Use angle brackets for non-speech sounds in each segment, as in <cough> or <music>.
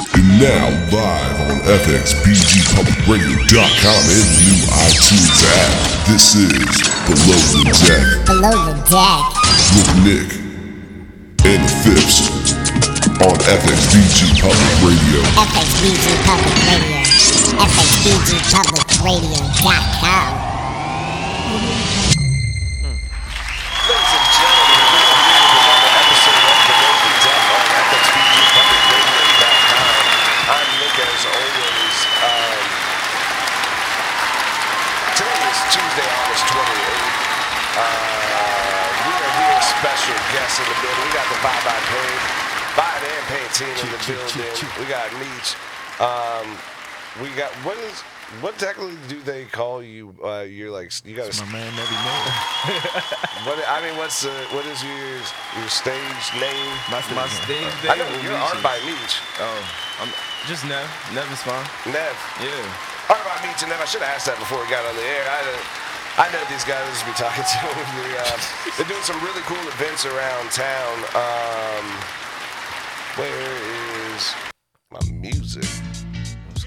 And now live on FXBGPublicRadio.com and the new iTunes app. This is Below the Deck Below the deck. with Nick and Phipps on FXBG Public Radio. FXBG Public Radio. FXBGPublicRadio.com. Ladies and gentlemen, we're here with another episode of Below the Deck on FXBGPublicRadio.com. I'm Nick, as always. Um, today is Tuesday, August 28th. Uh, we are here, with special guests in the building. We got the Vibe by Pain, Vibe and Pain team in the building. We got Meech. Um, we got, what is, what technically do they call you? Uh, you're like, you got a My man never know. <laughs> what I mean, what's the what is your your stage name? My, My stage I name know will you're Art by Meech. Oh, I'm just Nev. Nev is fine. Nev. Yeah. By Meech and Nev. I should have asked that before we got on the air. I, I know these guys be talking to <laughs> them. They, uh, they're doing some really cool events around town. Um, where is my music?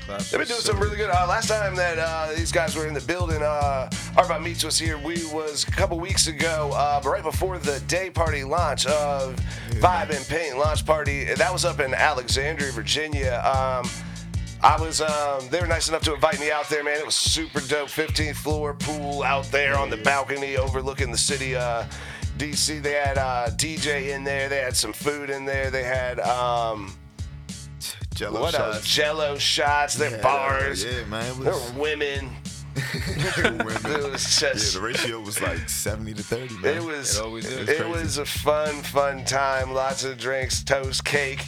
They've been doing some really good. Uh, last time that uh, these guys were in the building, uh, by Meech was here. We was a couple weeks ago, uh, but right before the day party launch of Vibe and Paint launch party. That was up in Alexandria, Virginia. Um, I was. Um, they were nice enough to invite me out there, man. It was super dope. 15th floor pool out there on the balcony overlooking the city. Uh, DC. They had uh, DJ in there. They had some food in there. They had. Um, Jello shots what else? Jello shots. Their Yeah, bars. Yeah, man. It There were women. <laughs> women. <laughs> It was yeah, just. the ratio was like 70 to 30, man. It was. It always is. It was a fun, fun time. Lots of drinks, toast, cake.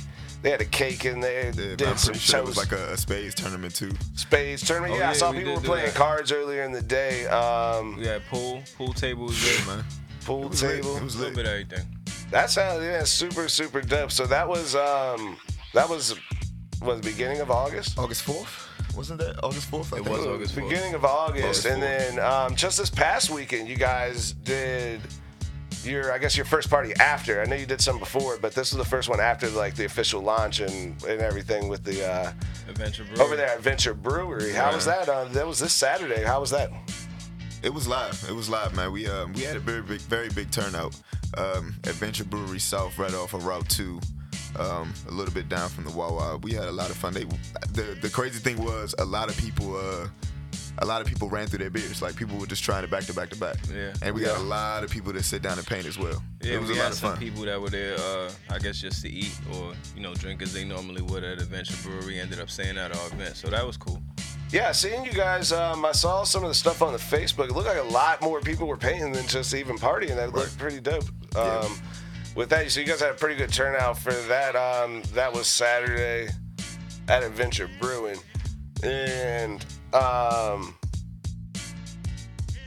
They had a cake in there. Yeah, did I'm some pretty sure it was like a, a spades tournament too. spades tournament. Oh, yeah, I saw we people did were do playing that. cards earlier in the day. Um, We had pool. Pool table was Yeah, man. pool It was lit. table. It was A little bit of everything. That sounded yeah, super, super dope. So that was um, that was was the beginning of August. August 4th? Wasn't that August 4th? I It think? was August 4th. beginning of August, August and then um, just this past weekend, you guys did your, I guess, your first party after. I know you did some before, but this was the first one after like the official launch and, and everything with the uh, Adventure Brewery. over there at Venture Brewery. How was that? Uh, that was this Saturday. How was that? It was live. It was live, man. We um we had a very big, very big turnout. Um, Adventure Brewery South, right off of Route Two, um, a little bit down from the Wawa. We had a lot of fun. They, the the crazy thing was a lot of people, uh, a lot of people ran through their beers. Like people were just trying to back to back to back. Yeah. And we got Yeah. a lot of people that sit down and paint as well. Yeah, it was we a lot had of some fun. people that were there, uh, I guess just to eat or, you know, drink as they normally would at Adventure Brewery. Ended up staying at our event. So that was cool. Yeah, seeing you guys, um, I saw some of the stuff on the Facebook. It looked like a lot more people were painting than just even partying. That looked pretty dope. Um, Yeah. With that, so you guys had a pretty good turnout for that. Um, that was Saturday at Adventure Brewing, and um,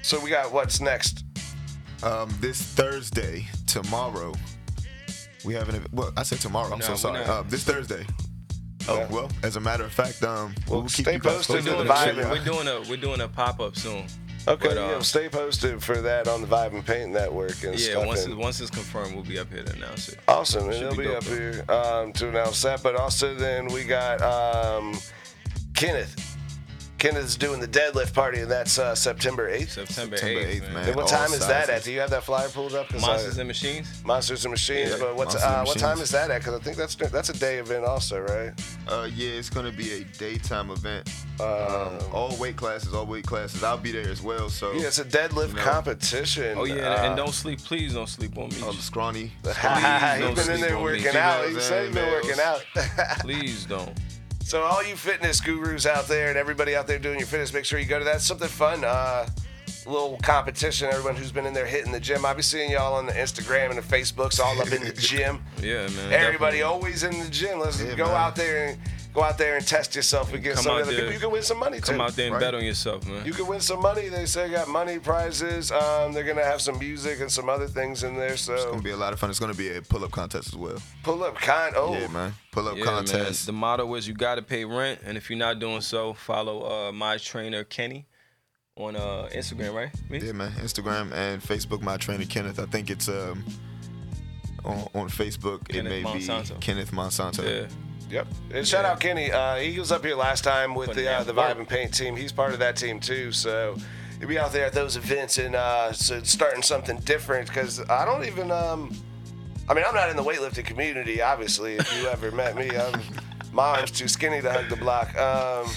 so we got what's next. Um, this Thursday, tomorrow, we have an event. Well, I said tomorrow. I'm No, so sorry. Uh, this Thursday. Oh Yeah. well, as a matter of fact, um, Well, we'll keep stay posted posted on on the the Vibe shit, and- y'all. We're doing a we're doing a pop up soon. Okay, But, yeah, uh, stay posted for that on the Vibe and Paint Network and Yeah, stuff. once and- it's, once it's confirmed, we'll be up here to announce it. Awesome, and he'll be be, up though. here um, to announce that. But also, then we got um, Kenneth. Kenneth's doing the deadlift party, and that's uh, September 8th. September, September 8th, 8th, man. man. And what all time is that at? Do you have that flyer pulled up? 'Cause I- Monsters and Machines. Monsters and Machines. Yeah, but what's Monsters and uh, what time is that at? Because I think that's that's a day event also, right? Uh, yeah, it's gonna be a daytime event. Um, Um, all weight classes, all weight classes. I'll be there as well. So yeah, it's a deadlift You know. competition. Oh yeah, Uh, and don't sleep. Please don't sleep on me. oh, the scrawny. <laughs> He's don't been in there working out. He Females said he's been working out. Please don't. So all you fitness gurus out there and everybody out there doing your fitness, make sure you go to that. It's something fun. Uh, little competition. Everyone who's been in there hitting the gym. I'll be seeing y'all on the Instagram and the Facebooks, all up in the gym. <laughs> Yeah, man. Everybody definitely. always in the gym. Let's Yeah, go man. out there and go out there and test yourself and get some other there. people. You can win some money too. come out there and right? bet on yourself, man. You can win some money. They say got money prizes. Um, they're gonna have some music and some other things in there. So it's gonna be a lot of fun. It's gonna be a pull-up contest as well. pull up kind. Oh, Yeah, man. Pull-up yeah, man. contest. The motto is you got to pay rent, and if you're not doing so, follow uh, my trainer Kenny on uh, Instagram, right? Me? Yeah, man. Instagram and Facebook. My trainer Kenneth. I think it's um on, on Facebook. Kenneth it may Monsanto. be Kenneth Monsanto. Yeah. Yep. And shout out Kenny. Uh, he was up here last time with Putting the uh, the work. Vibe and Paint team. He's part of that team too. So he'll be out there at those events and uh, so starting something different. Because I don't even. Um, I mean, I'm not in the weightlifting community. Obviously, if you ever met me, I'm, <laughs> my arm's too skinny to hug the block. Um,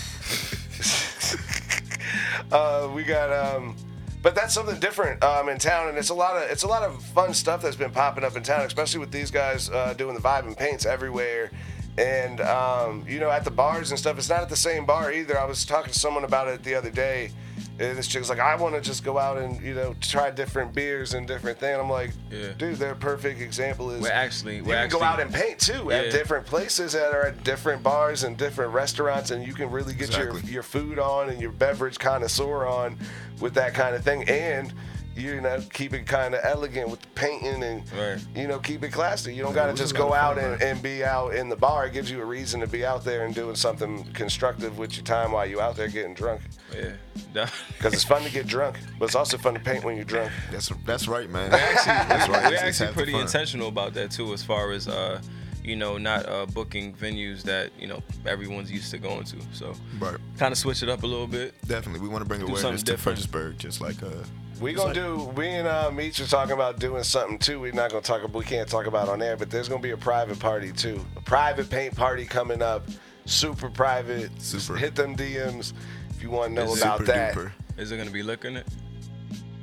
<laughs> uh, we got. Um, but that's something different um, in town, and it's a lot of it's a lot of fun stuff that's been popping up in town, especially with these guys uh, doing the vibe and paints everywhere, and um, you know at the bars and stuff. It's not at the same bar either. I was talking to someone about it the other day, and this chick's like, I want to just go out and you know try different beers and different things. I'm like, Yeah. dude, their perfect example is We're actually you we're can actually go out and paint too at different places that are at different bars and different restaurants, and you can really get Exactly. your your food on and your beverage connoisseur on with that kind of thing, and you know keep it kind of elegant with the painting and Right. you know keep it classy. You don't Yeah, got to it was a just go out fun, and, and be out in the bar. It gives you a reason to be out there and doing something constructive with your time while you're out there getting drunk. yeah. <laughs> Because it's fun to get drunk, but it's also fun to paint when you're drunk. That's that's right, man. We're actually, that's right. we're Just actually have pretty intentional about that too, as far as uh, you know, not uh, booking venues that you know everyone's used to going to. So Right. kind of switch it up a little bit. Definitely, we want to bring Do awareness something to different. Fredericksburg, just like uh. We just gonna like- do. We and uh, Meech are talking about doing something too. We're not gonna talk. About we can't talk about on air, but there's gonna be a private party too. A private paint party coming up. Super private. Just Super. hit them DMs if you want to know Is it about super that. duper. Is it gonna be liquor in it?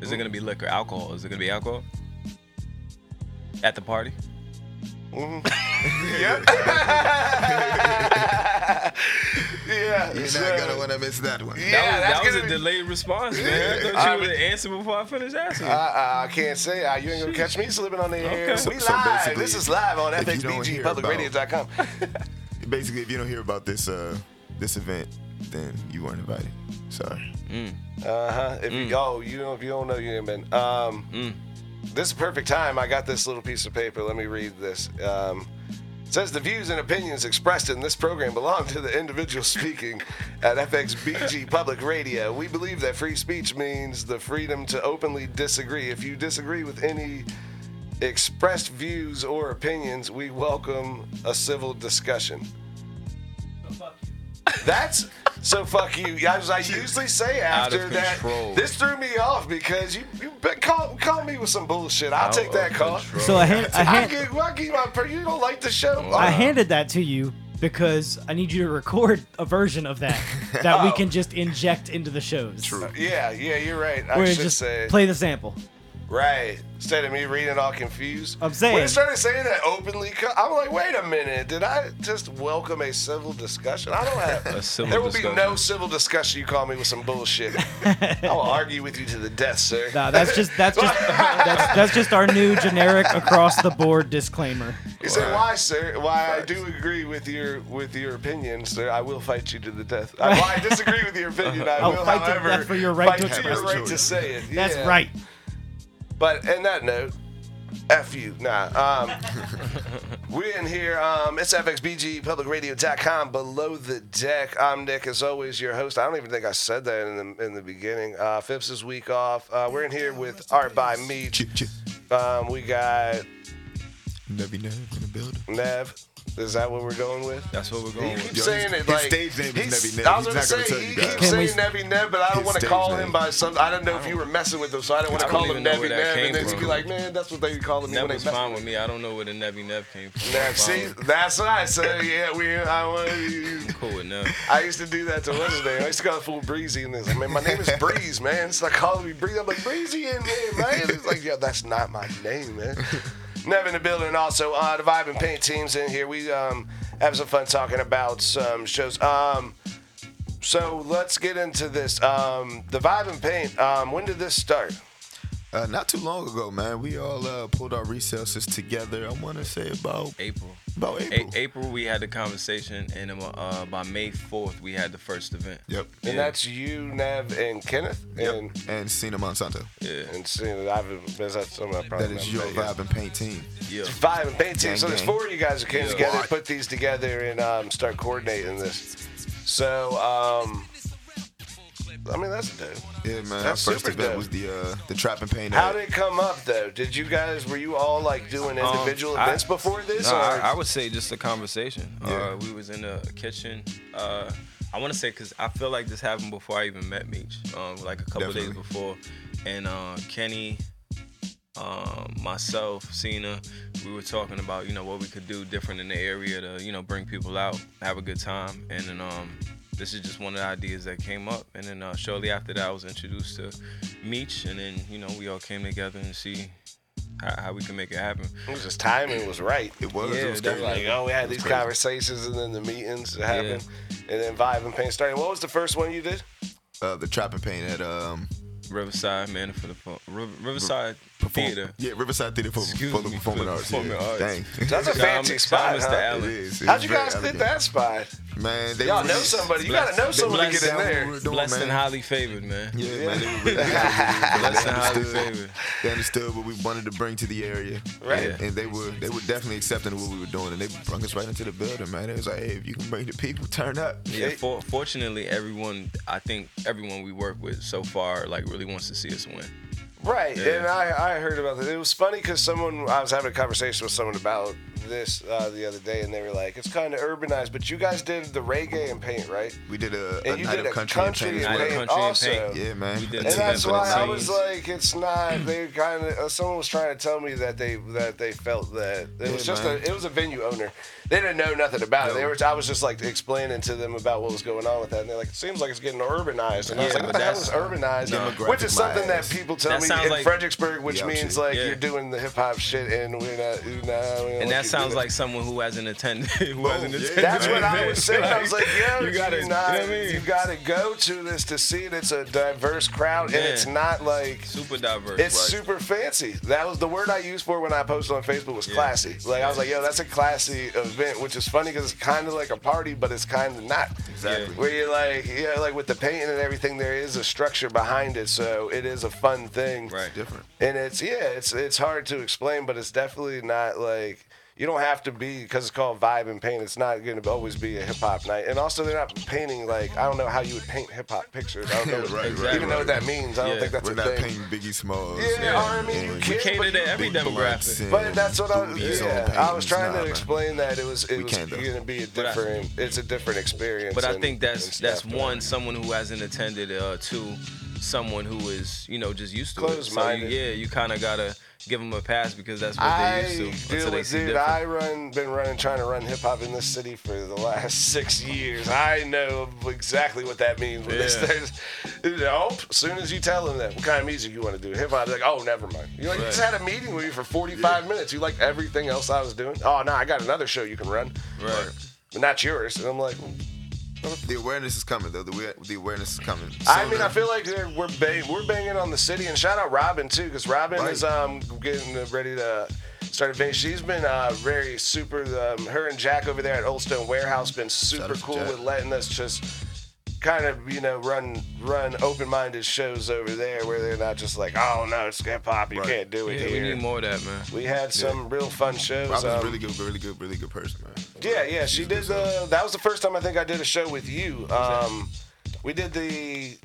Is it gonna be liquor, alcohol? Is it gonna be alcohol at the party? <laughs> <laughs> Yeah. You're so- not gonna want to miss that one. Yeah, that was, that's that was a be- delayed response, man. I I thought you would mean- answer before I finished asking. Uh, I can't say. Uh, you ain't gonna catch me slipping on the air. Okay. We So- so live. this is live on if you don't hear FXBGPublicRadio.com. <laughs> Basically, if you don't hear about this uh this event, then you weren't invited. Sorry. Uh huh. If you oh you know if you don't know you ain't been. Um, Mm. This is perfect time. I got this little piece of paper. Let me read this. Um, it says the views and opinions expressed in this program belong to the individual speaking at FXBG Public Radio. We believe that free speech means the freedom to openly disagree. If you disagree with any expressed views or opinions, we welcome a civil discussion. That's so fuck you. As I usually say after that, control. this threw me off because you you been call, call me with some bullshit. I'll Out take that call. control. So I, hand, I, I hand, give, I give my per- you don't like the show. I Uh, handed that to you because I need you to record a version of that <laughs> that we Oh. can just inject into the shows. True. Yeah, yeah, you're right. I We're should just say play the sample. Right instead of me reading all confused. I'm saying- when it started saying that openly, I'm like, wait a minute, did I just welcome a civil discussion? I don't have. <laughs> A civil discussion. there will be no civil discussion. You call me with some bullshit. <laughs> I will argue with you to the death, sir. Nah, that's just that's just <laughs> that's, that's just our new generic across the board disclaimer. He said, "Why, sir? Why I do agree with your with your opinion, sir. I will fight you to the death. I, why I disagree with your opinion, I I'll will, fight to however, death for your right fight to to your right to say it. That's Yeah. right. But in that note, f you. Nah. Um, <laughs> we're in here. Um, it's fxbgpublicradio.com. Below the deck. I'm Nick, as always, your host. I don't even think I said that in the in the beginning. Uh, Phipps is week off. Uh, we're in here with Art by Me. Chip, chip. Um, we got Never know in the building. Nev. Is that what we're going with? That's what we're He going keeps with. Yo, saying his- it his like stage name is Nebby Nev. I was He's gonna not gonna say he keeps saying we- Nebby Nev, but I don't want to call name. him by some. I don't know if you were messing with him, so I didn't want to call him even Nebby where that Nev, and then he'd be like, "Man, that's what they be calling me Nev when they was fine with with me. I don't know where the Nebby Nev came from. Nev, I'm see, that's what I said. Yeah, we. I want. Cool with Nev. I used to do that to what's his name. I used to call the fool Breezy, and this. Man, my name is Breeze, man. It's like calling me Breeze. I'm like Breezy in here, man. It's like, yeah, that's not my name, man. Nev in the building. Also, uh, the Vibe and Paint teams in here. We um have some fun talking about some shows. Um, so let's get into this. Um, the Vibe and Paint. Um, when did this start? Uh, not too long ago, man, we all uh, pulled our resources together. I want to say about April. about A- April. April, we had the conversation, and um, uh, by May 4th, we had the first event. Yep. And Yeah. that's you, Nev, and Kenneth. Yep. And And Cena Monsanto. Yeah. and Cena, I've been that's something I probably That is your met yet. vibe and paint team. Yeah. Vibe and paint team. Gang, So there's four of you guys who came Yeah. together, Squad. put these together, and um, start coordinating this. So um, I mean, that's dope. Yeah, man. That's Our first super event dope. was the uh, the trap and paint. How at- did it come up though? Did you guys were you all like doing Um, individual I- events before this? No, or? I, I would say just a conversation. Yeah. Uh, we was in the kitchen. Uh, I want to say because I feel like this happened before I even met Meech, um, like a couple days Definitely. before, and uh, Kenny, um, myself, Cena, we were talking about you know what we could do different in the area to you know bring people out, have a good time, and then um, this is just one of the ideas that came up, and then uh, shortly after that I was introduced to Meech, and then you know we all came together and see how, how we can make it happen. it was just timing was right. It was. Yeah, it was definitely. crazy. Like, oh, we had these crazy. conversations and then the meetings that happened, and then Vibe and Pain started. What was the first one you did? Uh, the trap and paint at um, Riverside, man, for the Fu- Riv- Riverside perform- Theater. Yeah, Riverside Theater for, Excuse for the performing for arts. performing yeah. arts. Dang. That's a Tom- fancy Tom spot, Mr. huh? It is. It How'd you guys get that spot? Man, they Y'all know somebody. You Blessed- gotta know someone to get in down we there. doing, Blessed and highly favored, man. Yeah, Yeah. man, they were really. <laughs> Blessed and highly understood, favored. they understood what we wanted to bring to the area, Right. And, and they were they were definitely accepting of what we were doing, and they brought us right into the building, man. It was like, hey, if you can bring the people, turn up. Yeah, for, fortunately, everyone, I think everyone we work with so far, like, really wants to see us win. Right, Yeah. and I, I heard about it. It was funny because someone I was having a conversation with someone about this uh, the other day, and they were like, "It's kind of urbanized," but you guys did the reggae and paint, right? We did a, a And you night did of a country, country and paint. and Night as of paint well. Country and also. Paint. Yeah, man. We did And that's why I was like, it's not. They kind of. Uh, someone was trying to tell me that they that they felt that it was just man. a. It was a venue owner. They didn't know nothing about it. They were. I was just like explaining to them about what was going on with that, and they're like, it seems like it's getting urbanized. And I was like, what but the hell is urbanized? No. Which is something that people tell That me in like- Fredericksburg, which Yeah, means like Yeah. you're doing the hip hop shit, and we're not. We're not we don't And want that you sounds like someone who hasn't attended. <laughs> who Boom, hasn't yeah. attended. That's what I was saying. I was like, <laughs> yo, you gotta, you, not, you know I mean? you gotta go to this to see it. It's a diverse crowd, and it's not like super diverse. it's right? super fancy. That was the word I used for when I posted on Facebook was Yeah. classy. Like I was like, yo, that's a classy event, which is funny because it's kind of like a party, but it's kind of not. Exactly. Where you're like, yeah, like with the painting and everything, there is a structure behind it, so it is a fun thing. Right. Different. And it's yeah, it's it's hard to explain, but it's definitely not like you don't have to be because it's called vibe and paint. It's not going to always be a hip hop night. And also, they're not painting like I don't know how you would paint hip hop pictures. I don't know, <laughs> Right, right, even right, know what that means. I don't Yeah. think that's We're a not painting Biggie Smalls. Yeah, and- I mean, you and can- We cater but- to every demographic. But that's what I was. Yeah, I was trying Nah, to man. explain that it was it We was going to be a But I- different. it's a different experience. But I and- think that's that's one someone who hasn't attended. Uh, two, someone who is you know just used to it. So you, yeah, you kind of gotta give them a pass because that's what I they're used to. deal with dude. different. I run, been running, trying to run hip hop in this city for the last <laughs> six years. I know exactly what that means. When Yeah. they oh, as soon as you tell them that, what kind of music you want to do, hip hop, they're like, oh, never mind. You like, you just had a meeting with you for 45 minutes. You like everything else I was doing. Oh no, I got another show you can run, right. but not yours. And I'm like, The awareness is coming though. The the awareness is coming. I So mean, I feel like we're bang, we're banging on the city, and shout out Robin too, because Robin Right. is um getting ready to start a venue. She's been uh, very super. Um, her and Jack over there at Old Stone Warehouse been super cool Jack. with letting us just kind of you know run run open minded shows over there where they're not just like oh no it's hip hop you Right. can't do it Yeah, we need more of that, man. We had some real fun shows. Robin's um, really good, really good, really good person, man. yeah, yeah, she She's did good the. That was the first time I think I did a show with you. Um, we did the.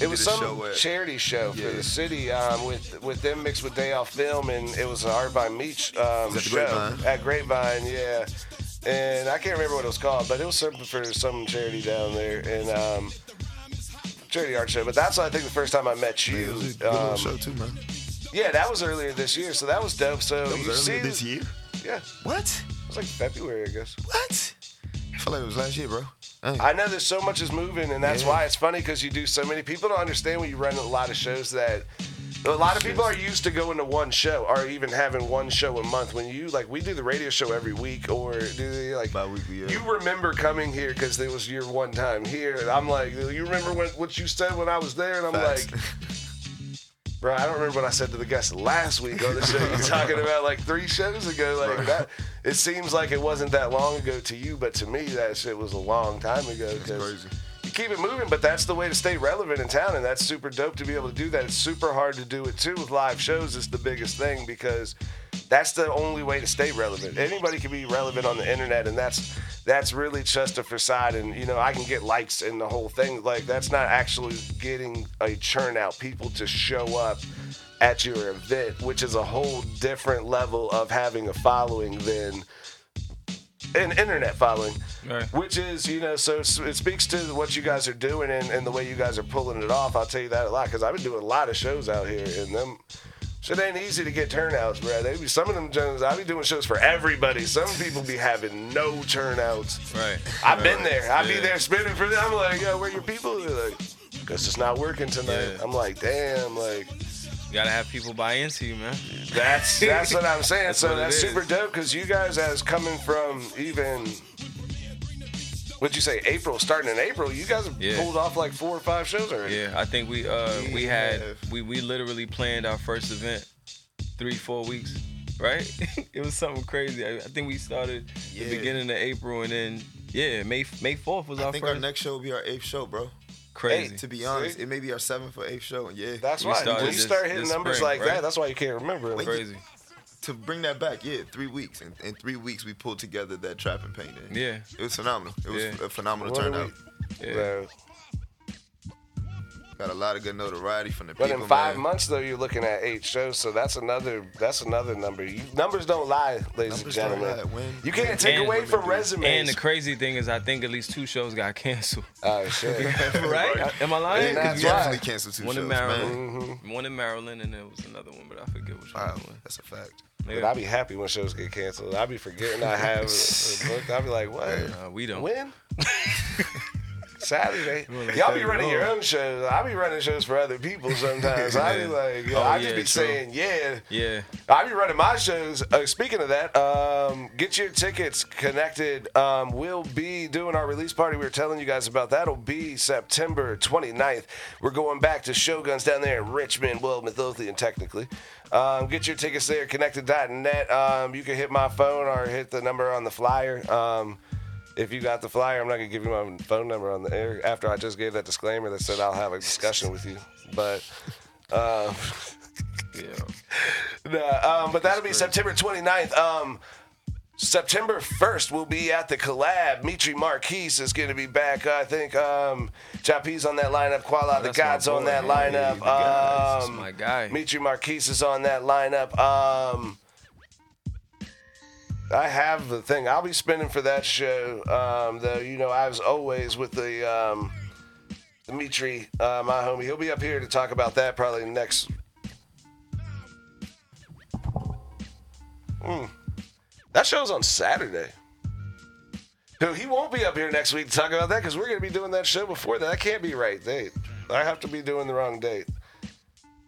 It was some show at- charity show for the city um, with with them mixed with Day Off Film, and it was an Art by Meech um, Was that the show Grapevine? at Grapevine. Yeah, and I can't remember what it was called, but it was something for some charity down there, and um, charity art show. But that's I think the first time I met you. it good little Um, show too, man. yeah, that was earlier this year, so that was dope. So That you was see, this year. yeah, What? it was like February, I guess. What? I feel like it was last year, bro. I know there's so much is moving, and that's Yeah. why it's funny because you do so many. People don't understand when you run a lot of shows that a lot of people are used to going to one show or even having one show a month. When you like, we do the radio show every week, or do they like? Bi-weekly, yeah. You remember coming here because it was your one time here, and I'm like, you remember when, what you said when I was there, and I'm Facts. like. Bro, I don't remember what I said to the guest last week on the show. You're <laughs> talking about like three shows ago, like that. It seems like it wasn't that long ago to you, but to me, that shit was a long time ago. 'cause crazy. Keep it moving, but that's the way to stay relevant in town, and that's super dope to be able to do that. It's super hard to do it too with live shows. Is the biggest thing because that's the only way to stay relevant. Anybody can be relevant on the internet, and that's that's really just a facade, and you know I can get likes and the whole thing. Like that's not actually getting a churn out people to show up at your event, which is a whole different level of having a following than an internet following. Right. Which is, you know, so it speaks to what you guys are doing and, and the way you guys are pulling it off. I'll tell you that a lot because I've been doing a lot of shows out here, and them shit ain't easy to get turnouts, bro. They be some of them Jones. I be doing shows for everybody. Some people be having no turnouts. Right. I've been there. I be Yeah. there spinning for them. I'm like, yo, where your people? They're like, cause it's not working tonight. Yeah. I'm like, damn, like. You gotta have people buy into you, man. That's that's what I'm saying. That's so what it that's is. super dope because you guys, as coming from even, what'd you say, April, starting in April, you guys have Yeah. pulled off like four or five shows already. Yeah, I think we uh we had we we literally planned our first event three four weeks, right? <laughs> it was something crazy. I, I think we started Yeah. the beginning of April and then yeah May May fourth was our. I our think first. our next show will be our eighth show, bro. Crazy. To be honest, See? it may be our seventh or eighth show. Yeah. That's We why when you start hitting numbers spring, like right? that, that's why you can't remember. Wait, crazy. to bring that back, yeah, three weeks. In, in three weeks, we pulled together that trap and paint. Yeah. It was phenomenal. It was Yeah. a phenomenal What turnout. we- Yeah. Bro. Got a lot of good notoriety from the But people. in five man. months though, you're looking at eight shows, so that's another that's another number. You, numbers don't lie, ladies Numbers and don't gentlemen. lie. When- you can't take And away from do. resumes. And the crazy thing is, I think at least two shows got canceled. <laughs> oh shit. <laughs> right? Am I lying? Yeah, Yeah, that's we why. definitely canceled two One shows, in man. Maryland, one in Maryland, and there was another one, but I forget which Wow, one. that's a fact. But Yeah. I be happy when shows get canceled. I'd be forgetting I have a, a book. I be like, what? Uh, we don't. When? <laughs> Saturday. Y'all be running your own shows. I be running shows for other people sometimes. I be like, yo, Oh, I just yeah, be true. saying, yeah. Yeah. I be running my shows. Uh, speaking of that, um, get your tickets connected. Um, we'll be doing our release party. We were telling you guys about that'll be September 29th. We're going back to Shoguns down there in Richmond, well, Midlothian technically. Um, get your tickets there, connected.net. Um, you can hit my phone or hit the number on the flyer. Um, if you got the flyer, I'm not gonna give you my phone number on the air after I just gave that disclaimer that said I'll have a discussion with you. But um, <laughs> Yeah. <laughs> Nah, um, but that'll be September 29th. Um, September 1st, we'll be at the collab. Mitri Marquise is going to be back. I think um, on that lineup. Kuala the Gods on that Hey, lineup. Um, my guy. Mitri Marquise is on that lineup. Um, I have the thing. I'll be spinning for that show. Um, though, you know, as always with the um, Dimitri, uh, my homie, he'll be up here to talk about that probably next. Hmm. That show's on Saturday. Dude, he won't be up here next week to talk about that because we're going to be doing that show before that. That can't be right date. I have to be doing the wrong date.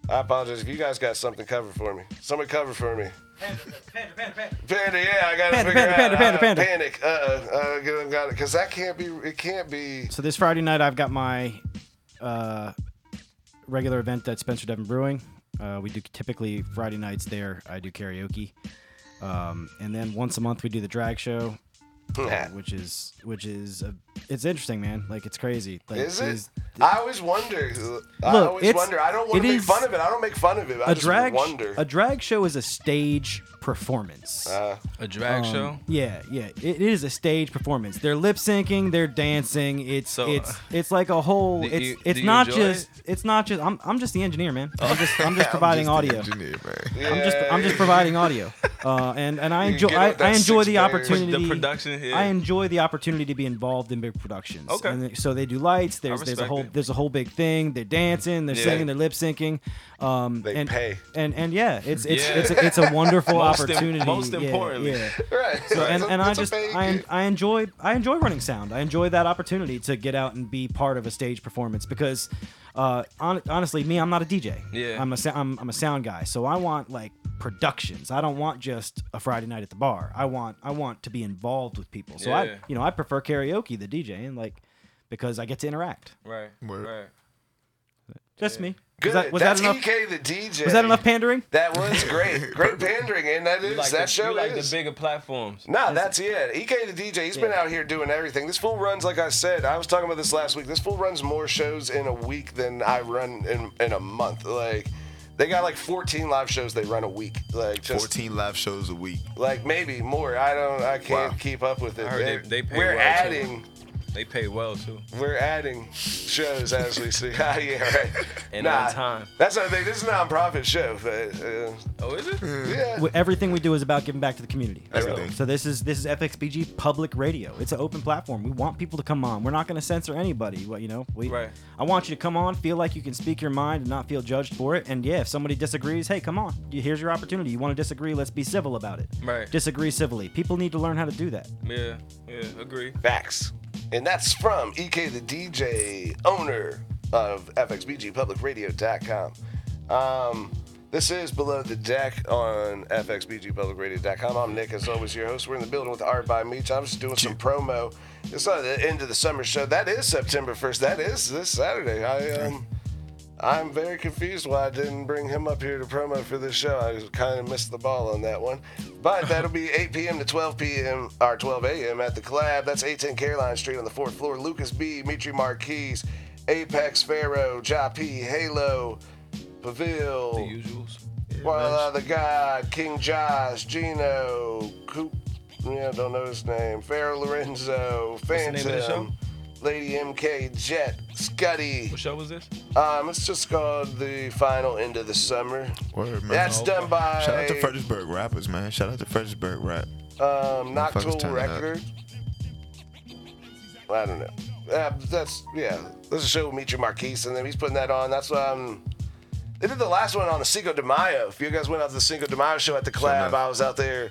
I apologize if you guys got something covered for me. Somebody cover for me. Panda, panda, panda, panda, yeah, I gotta Panda, figure panda, out panda, how to panda. panic. Uh, uh, uh, got it, because that can't be. It can't be. So this Friday night, I've got my uh, regular event at Spencer Devon Brewing. Uh, we do typically Friday nights there. I do karaoke, um, and then once a month we do the drag show, which is which is a, it's interesting, man. Like it's crazy. Like, Is it? these- I always wonder. I Look, always it's- wonder. I don't want to make fun of it. I don't make fun of it. I a just drag wonder. a drag show is a stage performance. uh, A drag Um, show. Yeah, yeah. It is a stage performance. They're lip syncing, they're dancing. It's So, it's uh, it's like a whole. do It's you- it's do you not enjoy just it? it's not just. I'm I'm just the engineer, man. I'm just I'm just <laughs> providing I'm just the audio. engineer, man. <laughs> I'm just I'm just providing audio. Uh, and and I enjoy I, I enjoy the opportunity. The production here. I enjoy the opportunity to be involved in big productions. Okay. And so they do lights. There's there's a whole it. there's a whole big thing. They're dancing. They're Yeah. singing. They're lip syncing. Um, They and, pay. And and yeah, it's it's Yeah. it's, a, it's a wonderful <laughs> Most im- opportunity. most Yeah, importantly. yeah. <laughs> right. So, and, and I just I. I enjoy I enjoy running sound. I enjoy that opportunity to get out and be part of a stage performance because uh, hon- honestly, me I'm not a DJ. Yeah. I'm a sa- I'm, I'm a sound guy. So I want like productions. I don't want just a Friday night at the bar. I want I want to be involved with people. So Yeah. I you know I prefer karaoke the DJ and like because I get to interact. Right. Word. Right. Just me. Good. Was that, was That's that enough? EK the DJ. Was that enough pandering? That was great. <laughs> Great pandering, and that You is like, that the, show you like is. the bigger platforms. No, that's it. EK the DJ, he's been out here doing everything. This fool runs, like I said, I was talking about this last week. This fool runs more shows in a week than I run in, in a month. Like, They got like 14 live shows they run a week. Like just 14 live shows a week. like maybe more. I don't. I can't Wow. keep up with it. They're- they- they pay we're well, too. Adding. They pay well too. We're adding shows as we see. <laughs> Ah, yeah, right. And on time. That's the thing. This is a non-profit show. But, uh, Oh, is it? yeah. Wh- Everything we do is about giving back to the community. Everything. So this is this is FXBG public radio. It's an open platform. We want people to come on. We're not going to censor anybody. What you know, we. Right. I want you to come on, feel like you can speak your mind and not feel judged for it. And yeah, if somebody disagrees, hey, come on. Here's your opportunity. You want to disagree? Let's be civil about it. Right. Disagree civilly. People need to learn how to do that. Yeah, yeah, agree. Facts. And that's from EK the DJ, owner of FXBGPublicRadio.com. Um, this is Below the Deck on FXBGPublicRadio.com. I'm Nick, as always, your host. We're in the building with Art by Meech. I'm just doing some promo. It's not the end of the summer show. That is September 1st. That is this Saturday. I um, I'm very confused why I didn't bring him up here to promo for this show. I kind of missed the ball on that one. But that'll be 8 p.m. to 12 p.m. or 12 a.m. at the Collab. That's 810 Caroline Street on the fourth floor. Lucas B, Mitri Marquise, Apex Pharaoh, Ja P, Halo, Pavil, The usuals. well, uh, the God, King Josh, Gino, Coop, yeah, don't know his name, Pharaoh Lorenzo, the name of the Phantom, Lady MK, Jet, Scuddy. What show was this? Um, it's just called the final end of the summer. Word, man. That's okay. done by Shout out to Fredericksburg rappers, man. Shout out to Fredericksburg rap. um, Motherfuckers Noctool turning up. I don't know. Uh, that's yeah. There's a show with Mitri Marquise, and then he's putting that on. That's um. They did the last one on the Cinco de Mayo. If you guys went out to the Cinco de Mayo show at the club, enough. I was out there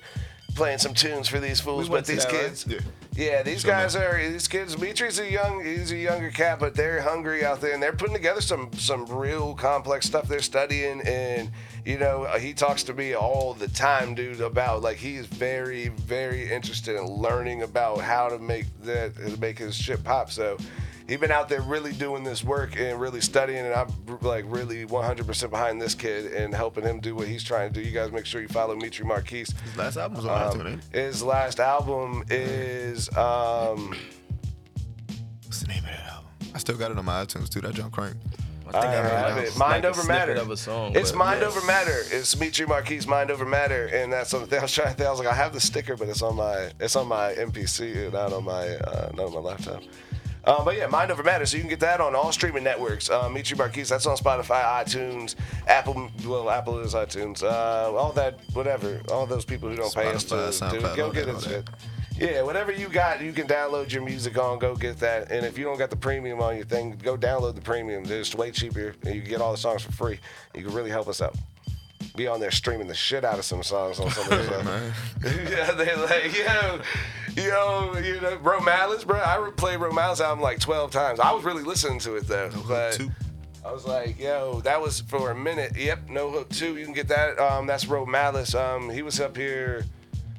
playing some tunes for these fools. We but these that, right? kids, Yeah. yeah, these Sure guys enough. are these kids. Dimitri's a young, he's a younger cat, but they're hungry out there, and they're putting together some some real complex stuff they're studying. And you know, uh, he talks to me all the time, dude, about like he's very, very interested in learning about how to make that to make his shit pop. So. He's been out there really doing this work and really studying, and I'm like really 100% behind this kid and helping him do what he's trying to do. You guys make sure you follow Mitri Marquise. His last album was on Um, iTunes, his last album is um What's the name of that album? I still got it on my iTunes, dude. That John Crank. I think I have like it. Mind like Over Matter. A song, it's but- Mind yeah. Over Matter. It's Dimitri Marquis Mind Over Matter, and that's something I was trying to think. I was like, I have the sticker, but it's on my it's on my MPC, not on my uh, not on my laptop. Um, but yeah, Mind Over Matter. So you can get that on all streaming networks. Um, Mitri Marquis, that's on Spotify, iTunes, Apple. Well, Apple is iTunes. Uh, all that, whatever. All those people who don't pay us to, Spotify, SoundCloud, go get it. Yeah, whatever you got, you can download your music on. Go get that. And if you don't got the premium on your thing, go download the premium. It's way cheaper, and you can get all the songs for free. You can really help us out. Be on there streaming the shit out of some songs on some of the <laughs> stuff. <laughs> yeah, they're like, yo, yo, you know, Romalice, bro. I played Romalice album like 12 times. I was really listening to it though. No Hook but 2. I was like, yo, that was for a minute. Yep, No Hook 2. You can get that. Um, that's Romalice. Um, he was up here,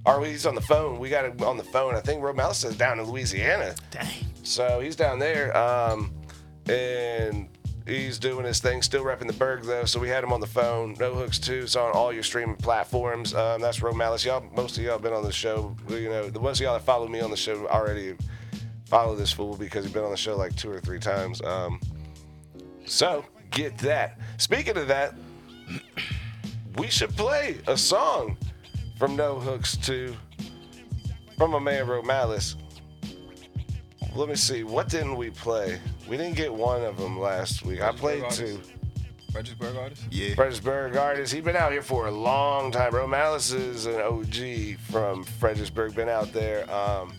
or he's on the phone. We got him on the phone. I think Romalice is down in Louisiana. Dang. So he's down there, um, and he's doing his thing, still repping the Berg though. So we had him on the phone. No Hooks 2. It's on all your streaming platforms. Um, that's Romalice. Y'all, most of y'all been on the show. You know, the ones of y'all that follow me on the show already follow this fool because he's been on the show like two or three times. Um, so get that. Speaking of that, we should play a song from No Hooks 2 from a man Romalice. Let me see. What didn't we play? We didn't get one of them last week. I played two. Fredericksburg artist. Yeah. Fredericksburg artist. He's been out here for a long time. Bro, Malice is an OG from Fredericksburg. Been out there. Um,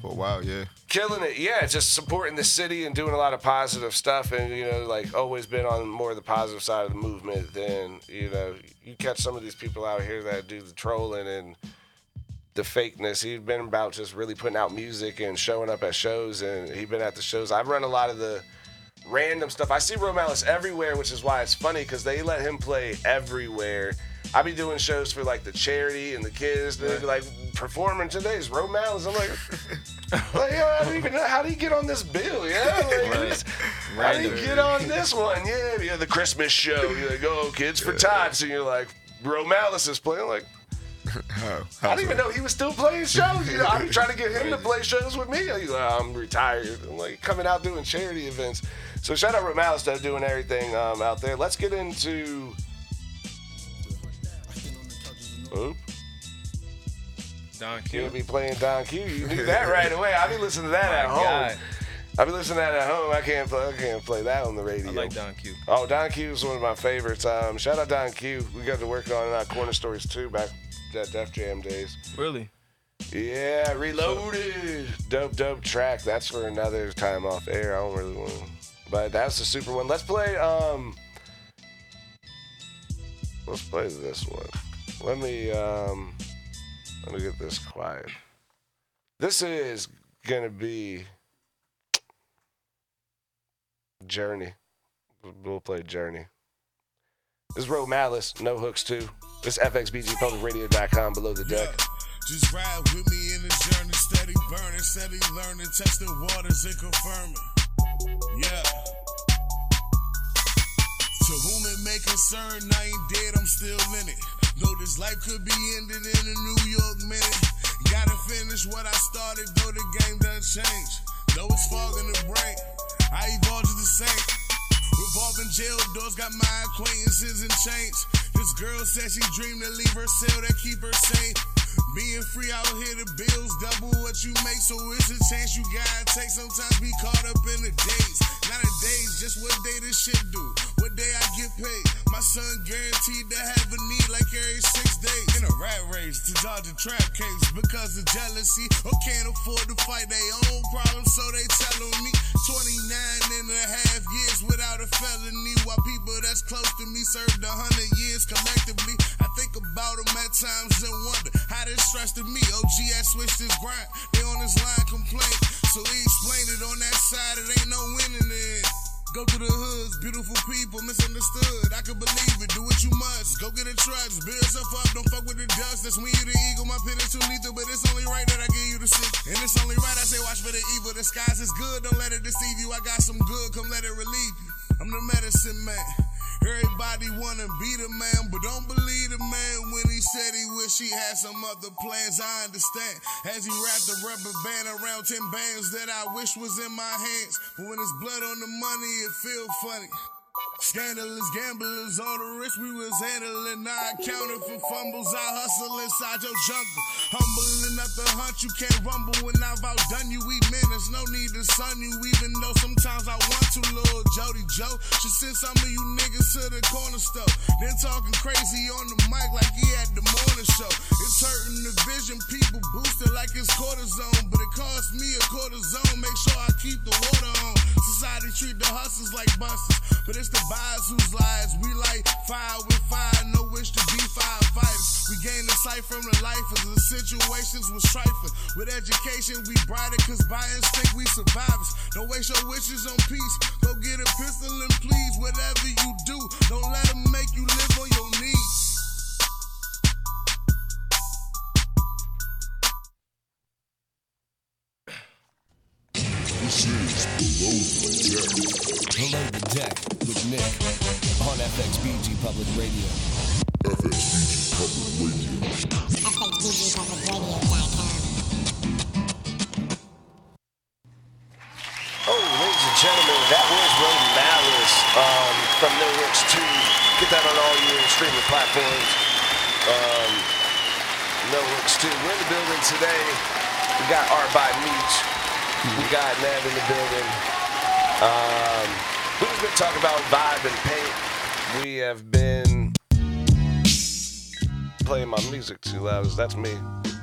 For a while, yeah. Killing it. Yeah, just supporting the city and doing a lot of positive stuff, and you know, like always been on more of the positive side of the movement. Than you know, you catch some of these people out here that do the trolling and the fakeness. He's been about just really putting out music and showing up at shows, and he's been at the shows. I've run a lot of the random stuff. I see Romalice everywhere, which is why it's funny because they let him play everywhere. I be doing shows for like the charity and the kids. They're like performing today's Romalice. I'm like, <laughs> like yo, I don't even know how do you get on this bill? Yeah, like, Right. how do you get on this one? Yeah, yeah, the Christmas show. You're like, oh, kids for tots, and you're like, Romalice is playing. Like, How? <laughs> I didn't even know he was still playing shows. You know, I'm <laughs> trying to get him to play shows with me. He's like, I'm retired. I'm like coming out doing charity events. So shout out Romalice though, doing everything um, out there. Let's get into Oop. Don Q. You'll be playing Don Q. You knew that <laughs> right away. I'll be listening to that My at home. God. I be listening to that at home. I can't play. I can't play that on the radio. I like Don Q. Oh, Don Q is one of my favorites. Um, shout out Don Q. We got to work on uh, Corner Stories too back at Def Jam days. Really? Yeah, Reloaded. Dope, dope track. That's for another time off air. I don't really want to. But that's a super one. Let's play. Um, let's play this one. Let me. Um, let me get this quiet. This is gonna be Journey. We'll play Journey. This is Romalice. No Hooks 2. This is FXBGPublicRadio.com below the deck. Just ride with me in the journey, steady burning, steady learning, testing waters and confirming. Yeah. To whom it may concern, I ain't dead, I'm still in it. Know this life could be ended in a New York minute. Gotta finish what I started, though the game done change. Though it's fogging the brain, I evolved to the same. Revolving jail doors got my acquaintances in chains. This girl said she dreamed to leave her cell that keep her sane. Being free out here, the bills double what you make, so it's a chance you gotta take. Sometimes be caught up in the days, not the days, just what day this shit do, day I get paid. My son guaranteed to have a need like every six days. In a rat race to dodge a trap case because of jealousy or can't afford to fight their own problems, so they telling me 29 and a half years without a felony, while people that's close to me served a hundred years collectively. I think about them at times and wonder how this stress to me. OG had switched his grind, they on his line complain, so he explained it on that side. It ain't no winning it. Go to the hoods, beautiful people, misunderstood. I could believe it, do what you must. Go get a trust, build yourself up, don't fuck with the dust. That's when you the eagle, my pen is too lethal, but it's only right that I give you the sick. And it's only right I say watch for the evil. The skies is good, don't let it deceive you. I got some good, come let it relieve you. I'm the medicine man. Everybody wanna be the man, but don't believe the man when he said he wish he had some other plans. I understand. As he wrapped the rubber band around 10 bands that I wish was in my hands. But when it's blood on the money, it feel funny. Scandalous gamblers, all the risk we was handling. I accounted for fumbles. I hustle inside your jungle. Humble enough to hunt, you can't rumble when I've outdone you. We men, no need to sun you, even though sometimes I want Joe should send some of you niggas to the corner store. Then talking crazy on the mic like he had the morning show. It's hurting the vision, people boosted like it's cortisone, but it cost me a cortisone. Make sure I keep the water on. Society treat the hustlers like busters, but it's the buyers whose lives we like fire with fire. No wish to be firefighters. We gain insight from the life of the situations was trifling. With education, we brighter, cause by instinct we survivors. Don't waste your wishes on peace. Go get a pistol and please, whatever you do, don't let them make you live on your knees. This is the Deck. The Deck FXBG Public Radio. FXBG Public Radio. Oh, ladies and gentlemen, that was Road Malice um, from No Hooks 2. Get that on all your streaming platforms. Um, no Hooks 2. We're in the building today. We got Art by Meech. We got Nev in the building. Um, we've been talking about vibe and paint. We have been playing my music too loud. That's me.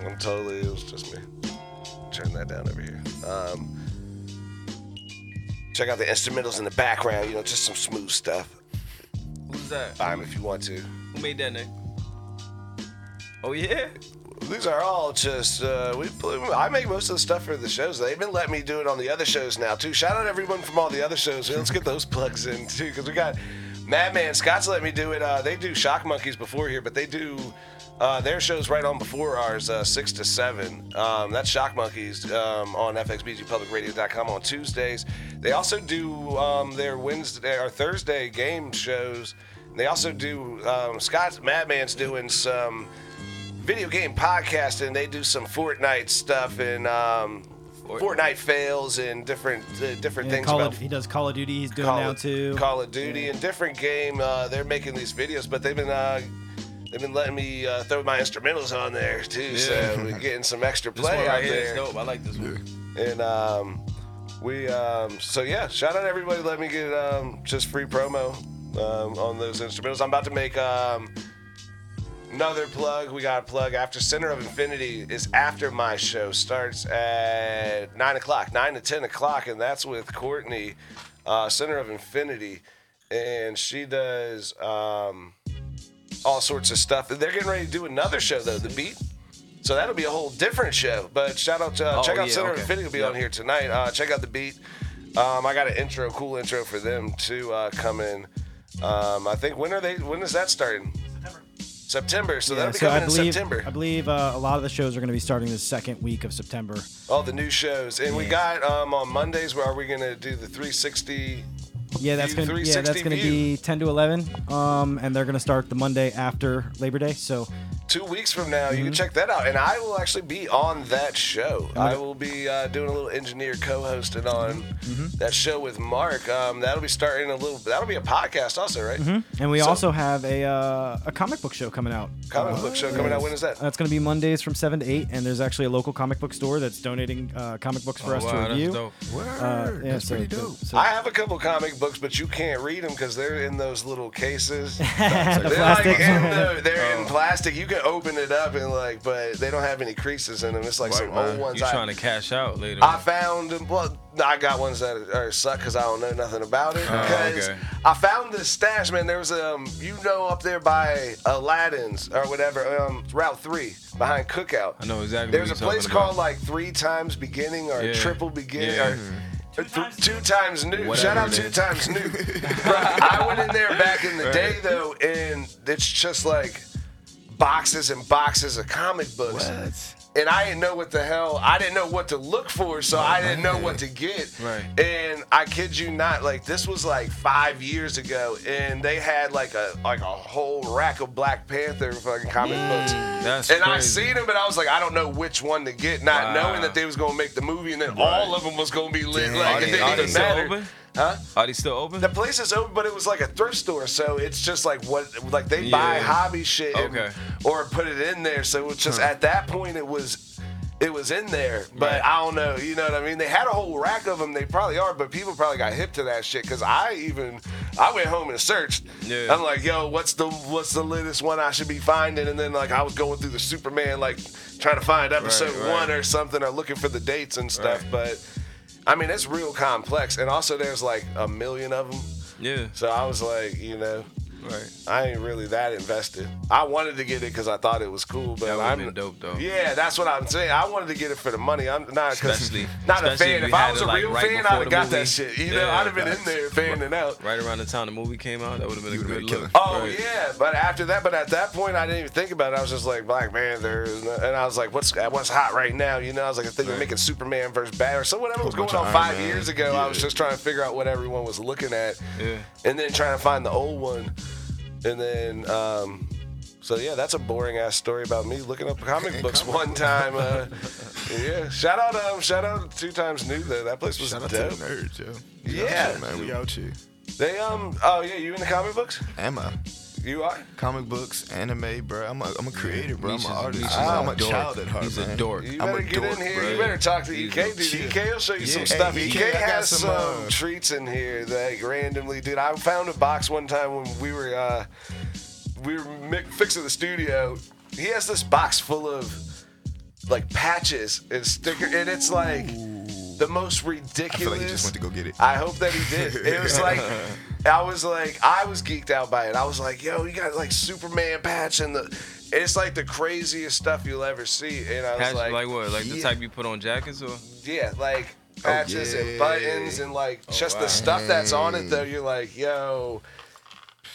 I'm totally, it was just me. Turn that down over here. Um, Check out the instrumentals in the background, you know, just some smooth stuff. Who's that? Um, if you want to. Who made that, Nick? Oh yeah. These are all just uh, we. I make most of the stuff for the shows. They've been letting me do it on the other shows now too. Shout out everyone from all the other shows. Let's get those plugs in too, because we got Madman Scott's let me do it. Uh, they do Shock Monkeys before here, but they do uh, their shows right on before ours, uh, six to seven. Um, that's Shock Monkeys um, on FXBGPublicRadio.com on Tuesdays. They also do um, their Wednesday or Thursday game shows. They also do um, Scott's Madman's doing some video game podcasting. They do some Fortnite stuff and Fortnite fails and different uh, different Yeah, things Call about of, he does Call of Duty. He's doing Call now of, too. Call of Duty and different game. Uh, they're making these videos, but they've been uh, they've been letting me uh, throw my instrumentals on there too, so Yeah. we're getting some <laughs> extra This play one out right there. dope. I like this one. And um, we, um, so yeah, shout out everybody. Let me get um, just free promo um, on those instrumentals. I'm about to make um, another plug. We got a plug after Center of Infinity is after my show starts at nine o'clock, nine to ten o'clock, and that's with Courtney, uh, Center of Infinity, and she does um, all sorts of stuff. They're getting ready to do another show though, the Beat. So that'll be a whole different show. But shout out to uh, Oh, check out yeah, Center okay. Infinity will be Yep. on here tonight. Uh, check out the beat. Um, I got an intro, cool intro for them to uh, come in. Um, I think when are they? When is that starting? September. So Yeah, that'll be so coming I in believe, September. I believe uh, a lot of the shows are going to be starting the second week of September. All the new shows, and we got um, on Mondays. Where are we gonna do the 360? Yeah, that's gonna yeah, that's gonna view. be 10 to 11, um, and they're gonna start the Monday after Labor Day. So Two weeks from now, you Mm-hmm. can check that out, and I will actually be on that show. I will be uh, doing a little engineer co-hosting on Mm-hmm. that show with Mark. Um, that'll be starting a little. That'll be a podcast also, right? and we So- also have a uh, a comic book show coming out. Comic book show coming out. When is that? That's going to be Mondays from 7 to 8, and there's actually a local comic book store that's donating uh, comic books for Oh, us wow, to that's review. dope. Word. Uh, yeah, That's so- pretty so- dope. so- I have a couple comic books, but you can't read them because they're in those little cases. <laughs> the they're plastic. like in the, they're in <laughs> plastic. You can open it up and like, but they don't have any creases in them. It's like some Right, old ones. You I, trying to cash out later? I found them. Well, I got ones that are suck because I don't know nothing about it. Oh, Because okay. I found this stash, man. There was um, you know, up there by Aladdin's or whatever, um, Route Three behind Cookout. I know exactly. There's a what you're place called about. like Three Times Beginning or Yeah. Triple Beginning Yeah. or. Or th- two times new. Whatever Shout out two times new. <laughs> I went in there back in the day though, and it's just like boxes and boxes of comic books What? and I didn't know what the hell. I didn't know what to look for, so I didn't know what to get. Right. And I kid you not, like this was like five years ago, and they had like a like a whole rack of Black Panther fucking comic books. That's And I seen them, and I was like, I don't know which one to get, not Wow. knowing that they was gonna make the movie, and then all of them was gonna be lit. Damn. Like it didn't even matter. Huh? Are they still open? The place is open, but it was like a thrift store, so it's just like what, like they buy Yeah. hobby shit, and- Okay. or put it in there. So it's just at that point it was, it was in there. But Right. I don't know, you know what I mean? They had a whole rack of them. They probably are, but people probably got hip to that shit. Because I even, I went home and searched. Yeah. I'm like, yo, what's the what's the latest one I should be finding? And then like I was going through the Superman, like trying to find episode right. one or something, or looking for the dates and stuff. But I mean, it's real complex, and also there's like a million of them. yeah. So I was like, you know, Right. I ain't really that invested. I wanted to get it because I thought it was cool, but That I'm been dope, though. Yeah, that's what I'm saying. I wanted to get it for the money. I'm not Especially- <laughs> not a fan. if If I was a like, real right fan, I'd have got movie. that shit. You know, Yeah, I'd have been in there fanning out. Right around the time the movie came out, that would have been a You would've good been look. Oh Right. yeah, but after that, but at that point, I didn't even think about it. I was just like Black Panther, and I was like, what's what's hot right now? You know, I was like, I think they're making Superman versus Batman, or so whatever was going on five years ago. I was just trying to figure out what everyone was looking at, and then trying to find the old one, and then. um so yeah, that's a boring ass story about me looking up comic books one time. Uh, <laughs> yeah, shout out, um, shout out two times new though. That place was Shout out dope. to the nerds, yo. Yeah. out here, man. We out here. They um, oh yeah, you in the comic books? Am I? You are. Comic books, anime, bro. I'm a, I'm a creator, bro. I'm an artist. Misha's I'm, a I'm a dork. child at heart, He's a dork. You I'm better a get dork, in here. bro. You better talk to He's EK, a- dude. Yeah. EK will show you some Yeah, stuff. hey, EK, EK, has some, some uh, treats in here that randomly, dude. I found a box one time when we were uh, we were mi- fixing the studio. He has this box full of like patches and sticker, and it's like the most ridiculous. I feel like he just went to go get it. I hope that he did. It was like <laughs> I was like I was geeked out by it. I was like, yo, you got like Superman patch and the it's like the craziest stuff you'll ever see. And I was Patch, like, like, what? Like the type you put on jackets or? Yeah, like patches and yeah. buttons and like oh, just wow. the stuff that's on it though, you're like, yo,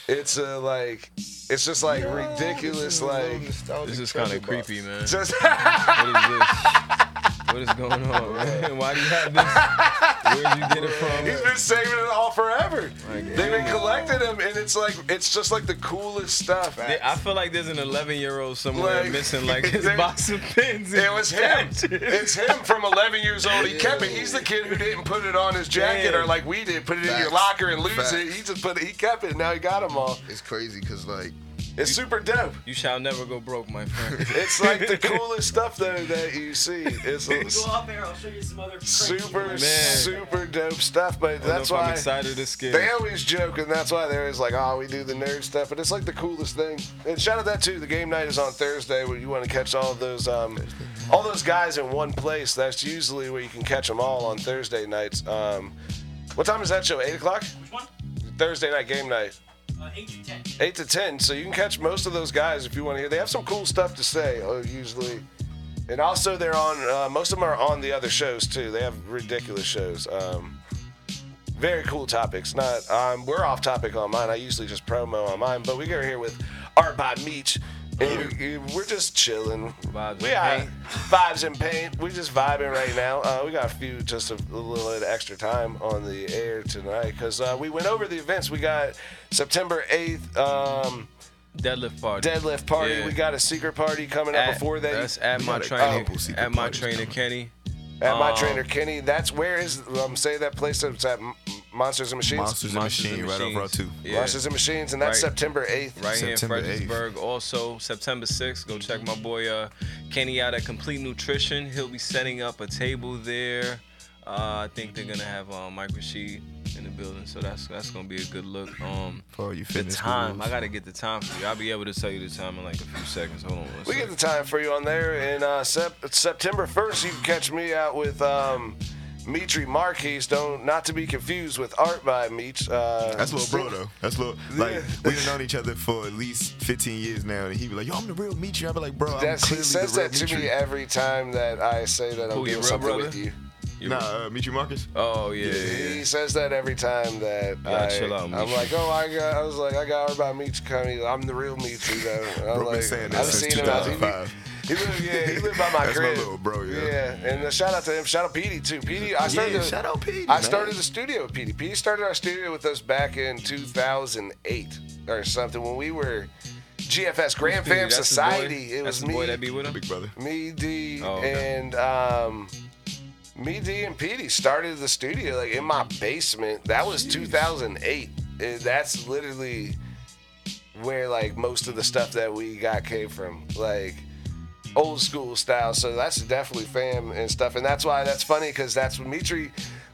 it's a like it's just like ridiculous like This is kind of creepy, man. just What is this? <laughs> What is going on, <laughs> man? <laughs> Why do you have this? Where'd you get it from? He's been saving it all forever. They've been collecting them, and it's like it's just like the coolest stuff. There- I feel like there's an 11 year old somewhere Like, missing like <laughs> his there- box of pins. It was him. It's him from 11 years old. He kept it. He's the kid who didn't put it on his jacket Damn. or like we did, put it in your locker and lose it. He just put it. He kept it. And now he got them all. It's crazy because like It's super dope. You shall never go broke, my friend. <laughs> It's like the coolest stuff though that you see. It's up there. I'll show you some other super super dope stuff. But I don't that's know if I'm why excited or scared. they always joke, and that's why they're always like, "Oh, we do the nerd stuff," but it's like the coolest thing. And shout out that too. The game night is on Thursday, where you want to catch all those um, all those guys in one place. That's usually where you can catch them all on Thursday nights. Um, what time is that show? Eight o'clock. Which one? Thursday night game night. Uh, eight to ten. eight to ten. So you can catch most of those guys if you want to hear. They have some cool stuff to say uh, usually, and also they're on. Uh, most of them are on the other shows too. They have ridiculous shows. Um, very cool topics. Not um, we're off topic on mine. I usually just promo on mine, but we get here with Art by Meech. And we- we're just chilling. Vibes we and got paint. vibes and paint. We just vibing right now. Uh, we got a few, just a, little bit of extra time on the air tonight because uh, we went over the events. We got September 8th um, Deadlift party. deadlift party. Yeah. We got a secret party coming up before that. That's at my got trainer. couple secret At my trainer coming. Kenny. at my um, trainer Kenny. That's where is um, say that place. It's at M- Monsters and Machines. Monsters and Monsters Machine and right off Route Machines. 2. Yeah. Monsters and Machines, and that's Right. September 8th. Right here in September 8th. Fredericksburg. Also, September 6th, go check my boy uh, Kenny out at Complete Nutrition. He'll be setting up a table there. Uh, I think they're gonna have um, Mike Rashid in the building, so that's that's gonna be a good look. Um, For all you the time, gurus. I gotta get the time for you. I'll be able to tell you the time in like a few seconds. Hold on. We second. get the time for you on there. And uh, sep- September 1st, you can catch me out with um, Mitri Marquise. Don't not to be confused with Art by Meech. Uh, That's a little bro though. That's little like Yeah. we've known each other for at least 15 years now, and he'd be like, "Yo, I'm the real Mitri." I'd be like, "Bro, I'm That's, he clearly says the real that to me every time that I say that I'm Who, your doing something brother? with you. You- Nah, uh, Mitri Marcus. Oh yeah, yeah. He says that every time that gotta I, chill out, I'm Mitri. like, oh, I got, I was like, I got Art by Meech coming. I'm the real Mitri though. I'm Bro been saying that I've since seen him out. He, 2005. he lived, yeah, he lived by my That's my little bro, yeah. Yeah, and uh, shout out to him. Shout out Petey too. Petey, I started. Yeah, the- shout out Petey, I man. started the studio with Petey. Petey started our studio with us back in 2008 or something when we were GFS Grand Petey, Fam that's Society. It was me, boy that be with him. Big brother. me, D, Oh, okay. and um, me, D, and Petey started the studio like in my basement. That was 2008. And uh, that's literally where like most of the stuff that we got came from, like old school style. So that's definitely fam and stuff, and that's why that's funny because that's when Mitri.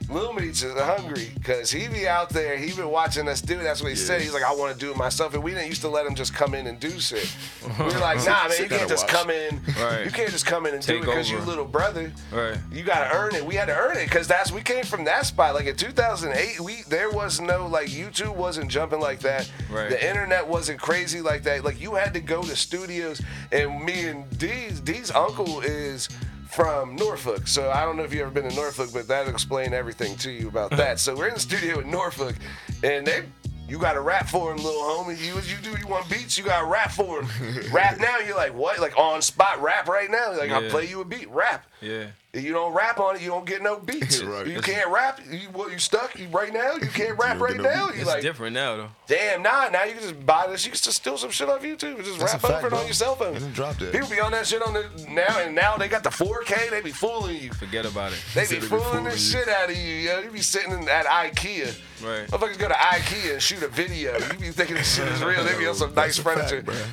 Lil Meats is hungry because he be out there. He been watching us do it. That's what he said. He's like, I want to do it myself, and we didn't used to let him just come in and do shit. We were like, <laughs> Nah, man, you can't just and come in. Right. You can't just come in and do it because you over. little brother. Right. You gotta earn it. We had to earn it because that's we came from that spot. Like in 2008, we there was no like YouTube wasn't jumping like that. Right. The internet wasn't crazy like that. Like you had to go to studios. And me and D's D's uncle is from Norfolk. So I don't know if you've ever been to Norfolk, but that'll explain everything to you about that. so we're in the studio in Norfolk, and they. You got to rap for him, little homie. You you do you want beats? You got to rap for him. <laughs> rap now. You're like what? Like on spot rap right now. Like I'll play you a beat. Rap. Yeah. If you don't rap on it, you don't get no beats. <laughs> Right. You can't rap. You what? You stuck? You right now? You can't <laughs> rap don't right no now. You It's like different now though. damn nah. Now you can just buy this. You can just steal some shit off YouTube and just That's rap a fact, over it bro. on your cell phone. And then drop that. People be on that shit on the now and now they got the 4K. They be fooling you. Forget about it. They Said be they be fooling fooling the you. shit out of you, yo. You be sitting in, at IKEA. Right. Motherfuckers go to IKEA and shoot a video. You be thinking this shit is real. They be on some nice That's a fact, furniture. bruh.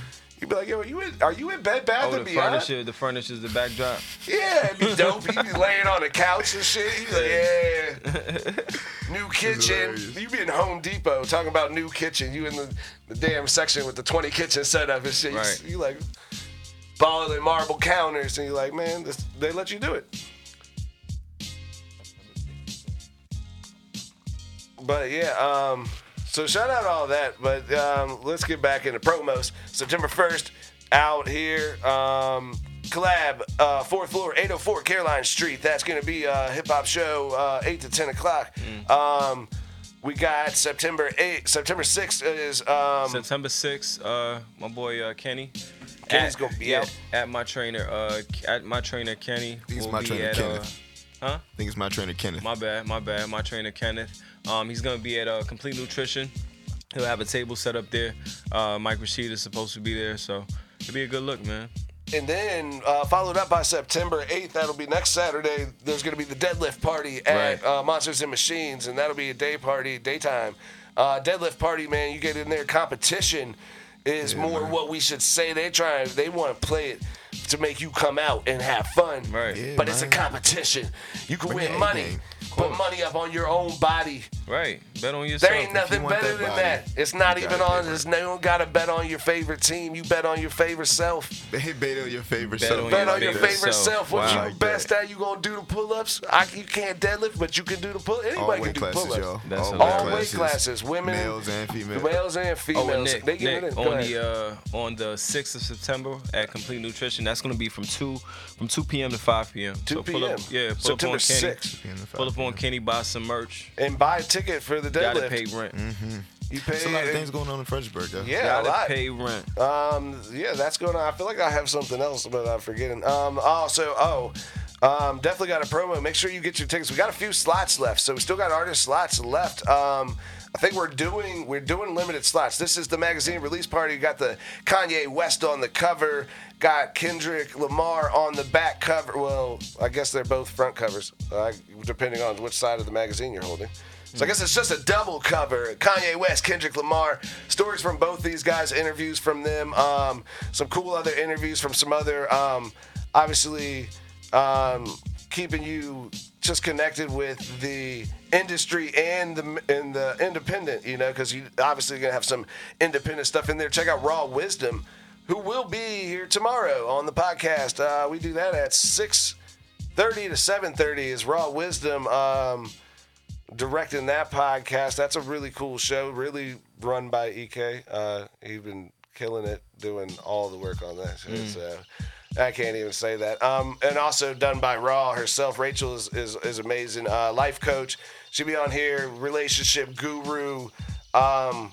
You be like, yo, are you in, are you in Bed Bath Oh, and the Beyond? furniture, the furniture's the backdrop. Yeah, it'd be dope. He'd be laying on the couch and shit. He'd be like, yeah. new kitchen. hilarious. You be in Home Depot talking about new kitchen. You in the, the damn section with the 20 kitchen setup and shit. You- Right. You, like balling marble counters and you're like, man, this, they let you do it. But yeah, um, so shout out all that. But um, let's get back into promos. September 1st, out here. Um, collab, uh, fourth floor, 804 Caroline Street. That's going to be a hip hop show, uh, 8 to 10 o'clock. Um, we got September 8th, September 6th is. Um, September 6th, uh, my boy uh, Kenny. Kenny's At- gonna be yeah, out. at my trainer. Uh, at my trainer Kenny. He's will my be trainer, at, Kenneth. Uh, huh? I think it's my trainer Kenneth. My bad, my bad. My trainer Kenneth. Um, he's gonna be at uh, Complete Nutrition. He'll have a table set up there. Uh, Mike Rashid is supposed to be there, so it'll be a good look, man. And then uh, followed up by September 8th, that'll be next Saturday. There's going to be the deadlift party at Right. uh, Monsters and Machines, and that'll be a day party, daytime. Uh, deadlift party, man, you get in there, competition. is Yeah, more man. what we should say. They try they want to play it to make you come out and have fun. Right. Yeah, but it's a competition. You can Bring win money. game. Put money up on your own body. Right. Bet on yourself. There ain't nothing want better that than body, that. It's not you even on. pay There's no, you don't gotta bet on your favorite team. You bet on your favorite self. They bet on your favorite Bet self. on Bet your on your favorite favorite self. self. What Wow. you Like best that. at? You gonna do the pull-ups? I, you can't deadlift, but you can do the pull. Anybody can weight do classes, pull-ups. y'all. That's All. All weight classes, women, males and females. males and Oh, females. and Nick, they get Nick it on the uh, on the sixth of September at Complete Nutrition. That's gonna be from two from two p.m. to five p.m. 2 So pull up, p.m.. yeah, pull September up on Kenny. 6th. Pull up on Kenny, buy some merch. and buy a ticket for the deadlift. Gotta pay rent. You pay. There's a lot of things going on in Fredericksburg, though. yeah, a Gotta lot. pay rent. Um, yeah, that's going on. I feel like I have something else, but I'm forgetting. Um, also, oh, um, definitely got a promo. Make sure you get your tickets. We got a few slots left, so we still got artist slots left. Um, I think we're doing we're doing limited slots. This is the magazine release party. Got the Kanye West on the cover. Got Kendrick Lamar on the back cover. Well, I guess they're both front covers, uh, depending on which side of the magazine you're holding. So I guess it's just a double cover. Kanye West, Kendrick Lamar, stories from both these guys, interviews from them, um, some cool other interviews from some other, um, obviously, um, keeping you just connected with the industry and the and the independent, you know, because you obviously gonna have some independent stuff in there. Check out Raw Wisdom, who will be here tomorrow on the podcast. Uh, we do that at six thirty to seven thirty. Is Raw Wisdom. Um, directing that podcast. That's a really cool show, really run by EK. Uh, he's been killing it, doing all the work on that shit. So I can't even say that. Um, and also done by Raw herself. Rachel is is, is amazing. Uh, life coach. She'll be on here. Relationship guru. Um,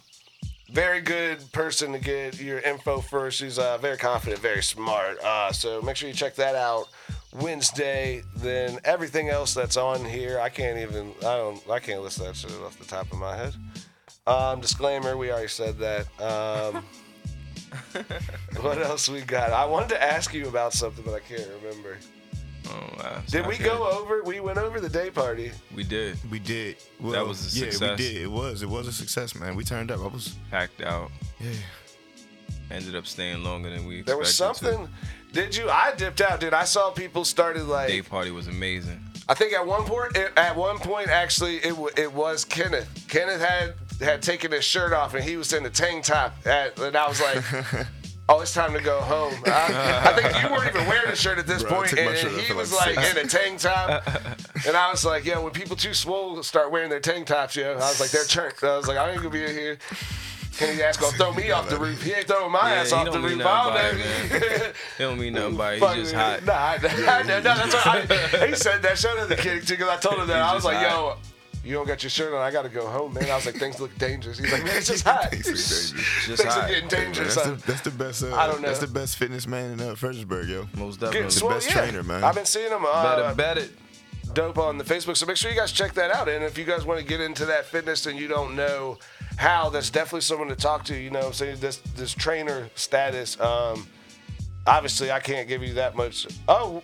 very good person to get your info first. She's uh, very confident, very smart. Uh, so make sure you check that out Wednesday. Then everything else that's on here, I can't even. I don't. I can't list that shit off the top of my head. Um, disclaimer: We already said that. <laughs> <laughs> What else we got? I wanted to ask you about something, but I can't remember. Oh, uh, wow. Did we Okay. go over? We went over the day party. We did. We did. Well, That was a success. yeah, we did. It was. It was a success, man. We turned up. I was. Packed out. Yeah. Ended up staying longer than we expected. There was to. something. Did you? I dipped out, dude. I saw people started like. Day party was amazing. I think at one point, at one point, actually, it w- it was Kenneth. Kenneth had had taken his shirt off and he was in a tank top, at, and I was like. <laughs> Oh, it's time to go home. I, I think you weren't even wearing a shirt at this Bro, point, took and he was like six. in a tank top, <laughs> and I was like, "Yo, when people too swole start wearing their tank tops, yo," I was like, "They're turned." I was like, "I ain't gonna be in here." Kenny's ass gonna throw me off the roof. He ain't throwing my Yeah, ass off the roof. I don't by it, know. He don't mean nothing by it. He's just hot. Nah, <laughs> I, I, no, that's what I, he said that. Shout out to Kenny too, because I told him that. I was like, hot. "Yo, you don't got your shirt on. I gotta go home, man." I was like, "Things look dangerous." He's like, "Man, it's just <laughs> hot. Things look dangerous. Just Things are hot. getting Hey, man, dangerous." that's, the, that's the best. Uh, I don't know. That's the best fitness man in uh, Fredericksburg, yo. Most Getting definitely. swole, best yeah. trainer, man. I've been seeing him. Uh, Better bet it. dope on the Facebook. So make sure you guys check that out. And if you guys want to get into that fitness and you don't know how, that's definitely someone to talk to. You know, what I'm saying this this trainer status. Um, obviously, I can't give you that much. Oh,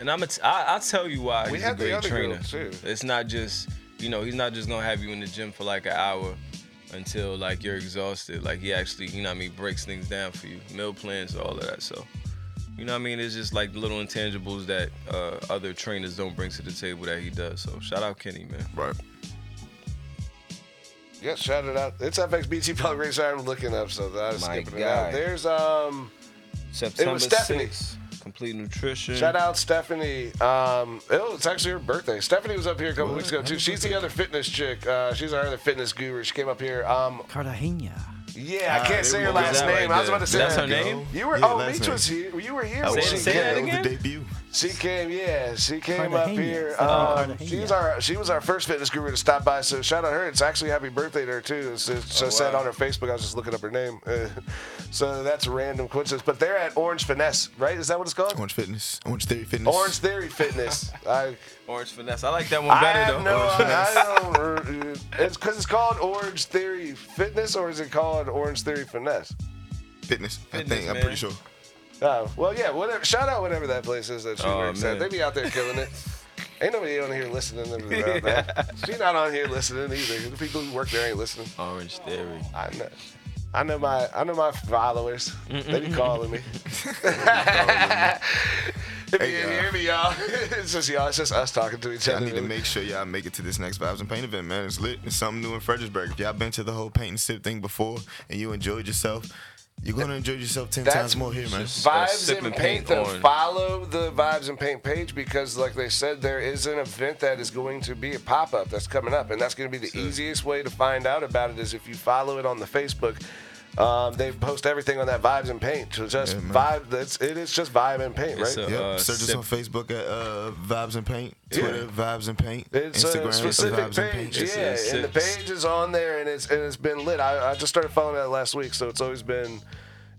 And I'm a t- I, I'll tell you why We he's had a the great other girl, trainer. too. It's not just you know he's not just gonna have you in the gym for like an hour until like you're exhausted. Like he actually you know what I mean breaks things down for you, meal plans, all of that. So you know what I mean it's just like the little intangibles that uh, other trainers don't bring to the table that he does. So shout out Kenny man. Right. yeah, shout it out. It's FXBG Public Radio. Sorry, I'm looking up so I was My skipping it out. There's um. September Stephanie. 6th, complete nutrition. Shout out Stephanie. Um, oh, it's actually her birthday. Stephanie was up here a couple weeks ago too. She's the other fitness chick. Uh, she's our other fitness guru. She came up here. Um, Cartagena. yeah, I Ah, can't say her there we go. last name. right I was about to say That's that. her name? You were. Yeah, oh, last Meech was here. You were here. I when was Say- she say that came. was the again? debut. She came, yeah. She came up here. Oh, Um, she's our she was our first fitness guru to stop by. So shout out her. It's actually happy birthday to her too. It's, it's Oh, just said on her Facebook. I was just looking up her name. Uh, <laughs> so that's a random coincidence. But they're at Orange Finesse, right? Is that what it's called? Orange Fitness. Orange Theory Fitness. Orange Theory Fitness. <laughs> I Orange finesse. I like that one I better have though. no. Orange I don't. It's because it's called Orange Theory Fitness, or is it called Orange Theory Finesse? Fitness. fitness I Fitness, think. I'm pretty sure. Oh, well, yeah, whatever. Shout out whatever that place is that she Oh, works at. They be out there killing it. <laughs> Ain't nobody on here listening to that. She not on here listening either. The people who work there ain't listening. Orange theory. I know. I know my I know my followers. <laughs> <laughs> They be calling me. if you Hey, didn't y'all. hear me, y'all, it's just y'all. It's just us talking to each I other. need to make sure y'all make it to this next Vibes and Paint event, man. It's lit. It's something new in Fredericksburg. If y'all been to the whole paint and sip thing before and you enjoyed yourself, you're gonna enjoy yourself ten That's times more here, man. Vibes and and paint. paint though. Follow the Vibes and Paint page because, like they said, there is an event that is going to be a pop up that's coming up, and that's going to be the easiest way to find out about it is if you follow it on the Facebook. Um, they post everything on that Vibes and Paint. So just Yeah, vibe. That's it is just Vibe and Paint, right? a- Yep. Uh, Search us on Facebook at uh, Vibes and Paint, Twitter Yeah. Vibes and Paint, It's Instagram a specific Vibes and Paint. page, It's a yeah, and the page is on there, and it's and it's been lit. I, I just started following that last week, so it's always been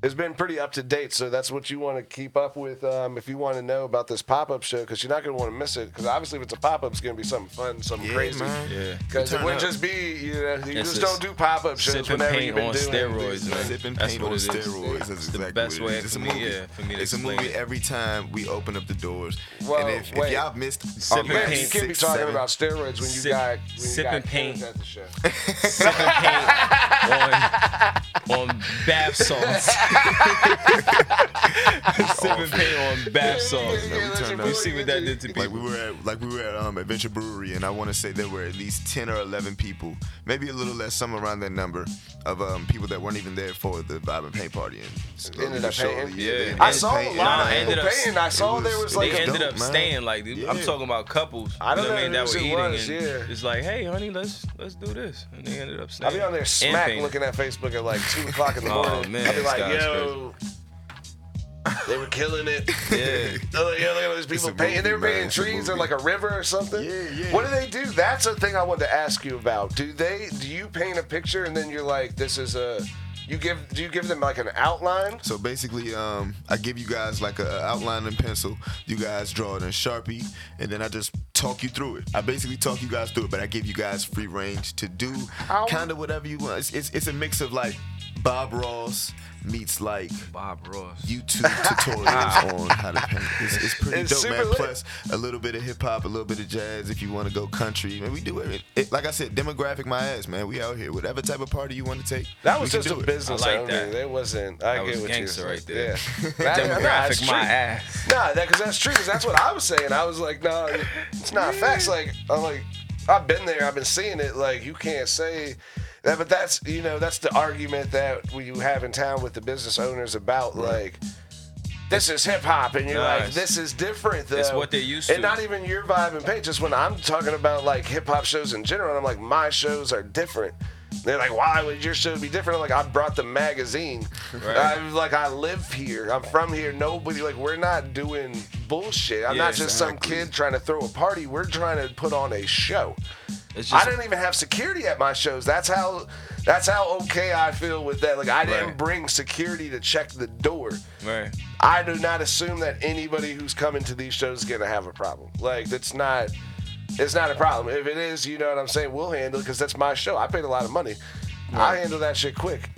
it's been pretty up to date. So that's what you want to keep up with um, if you want to know about this pop up show, because you're not going to want to miss it. Because obviously, if it's a pop up, it's going to be something fun, something Yeah, crazy. man. Yeah. Because it wouldn't up. just be you know you It's just just don't do pop up shows whenever paint you've been on doing steroids, these man. things. Sip and That's paint what on it is. steroids. That's It's the exactly best way. It's a for me, movie. yeah, for me to it's a movie it. every time we open up the doors. Well, and if, if wait. y'all missed Sip our and Man, you can't be talking seven- about steroids when you Sip- got when you got paint. kids at the show. Sip and paint on, on bath salts. <laughs> Sip and paint on bath salts. Yeah, that's turned your. You see what that did to Like we were at, like we were at um, Adventure Brewery, and I want to say there were at least ten or eleven people, maybe a little less, somewhere around that number of um, people that weren't even there for the Vibe and Paint party. And Ended up surely, painting? Yeah. I ended I up saw a lot of ended people paying. I saw there was- was like they ended up staying like I'm talking about couples. I don't know what I mean that whose were eating and yeah. it's like, hey honey, let's let's do this. And they ended up staying. I'll be on there and smack looking at Facebook at like two o'clock in the Oh, morning. man, I'll be like, Scott's yo, <laughs> they were killing it. Yeah. Oh, yeah, look at all these people a painting. They were movie, man. painting trees or like a river or something. Yeah, yeah. What do they do? That's a thing I wanted to ask you about. Do they? Do you paint a picture and then you're like, this is a. You give? Do you give them like an outline? So basically, um, I give you guys like a, a outline and pencil. You guys draw it in Sharpie, and then I just talk you through it. I basically talk you guys through it, but I give you guys free range to do kind of whatever you want. It's, it's, it's a mix of like Bob Ross meets like Bob Ross. YouTube <laughs> tutorials ah. on how to paint. It's, it's pretty It's dope, man. lit. Plus a little bit of hip hop, a little bit of jazz. If you want to go country, man, we do it. it. Like I said, demographic my ass, man. We out here. Whatever type of party you want to take, That was just a do it. business I like only. that. It wasn't. I That get was what gangster you're right there. Yeah. That- nah, Demographic my ass. Nah, that because that's true. Because that's what I was saying. I was like, no, it's not facts. Like I'm like, I've been there. I've been seeing it. Like you can't say that, but that's you know that's the argument that we have in town with the business owners about like. This is hip hop, and you're like, this is different. Though. It's what they're used And to. not even your vibe and paint. Just when I'm talking about like hip hop shows in general, and I'm like, my shows are different. They're like, why would your show be different? I'm like, I brought the magazine. Right. I'm like, I live here. I'm from here. Nobody like, we're not doing bullshit. I'm Yeah, not just some kid trying to throw a party. We're trying to put on a show. It's I didn't even have security at my shows. That's how. That's how okay I feel with that. Like I didn't bring security to check the door. right. I do not assume that anybody who's coming to these shows is gonna have a problem. Like that's not. It's not a problem. If it is, you know what I'm saying. We'll handle it because that's my show. I paid a lot of money. I handle that shit quick.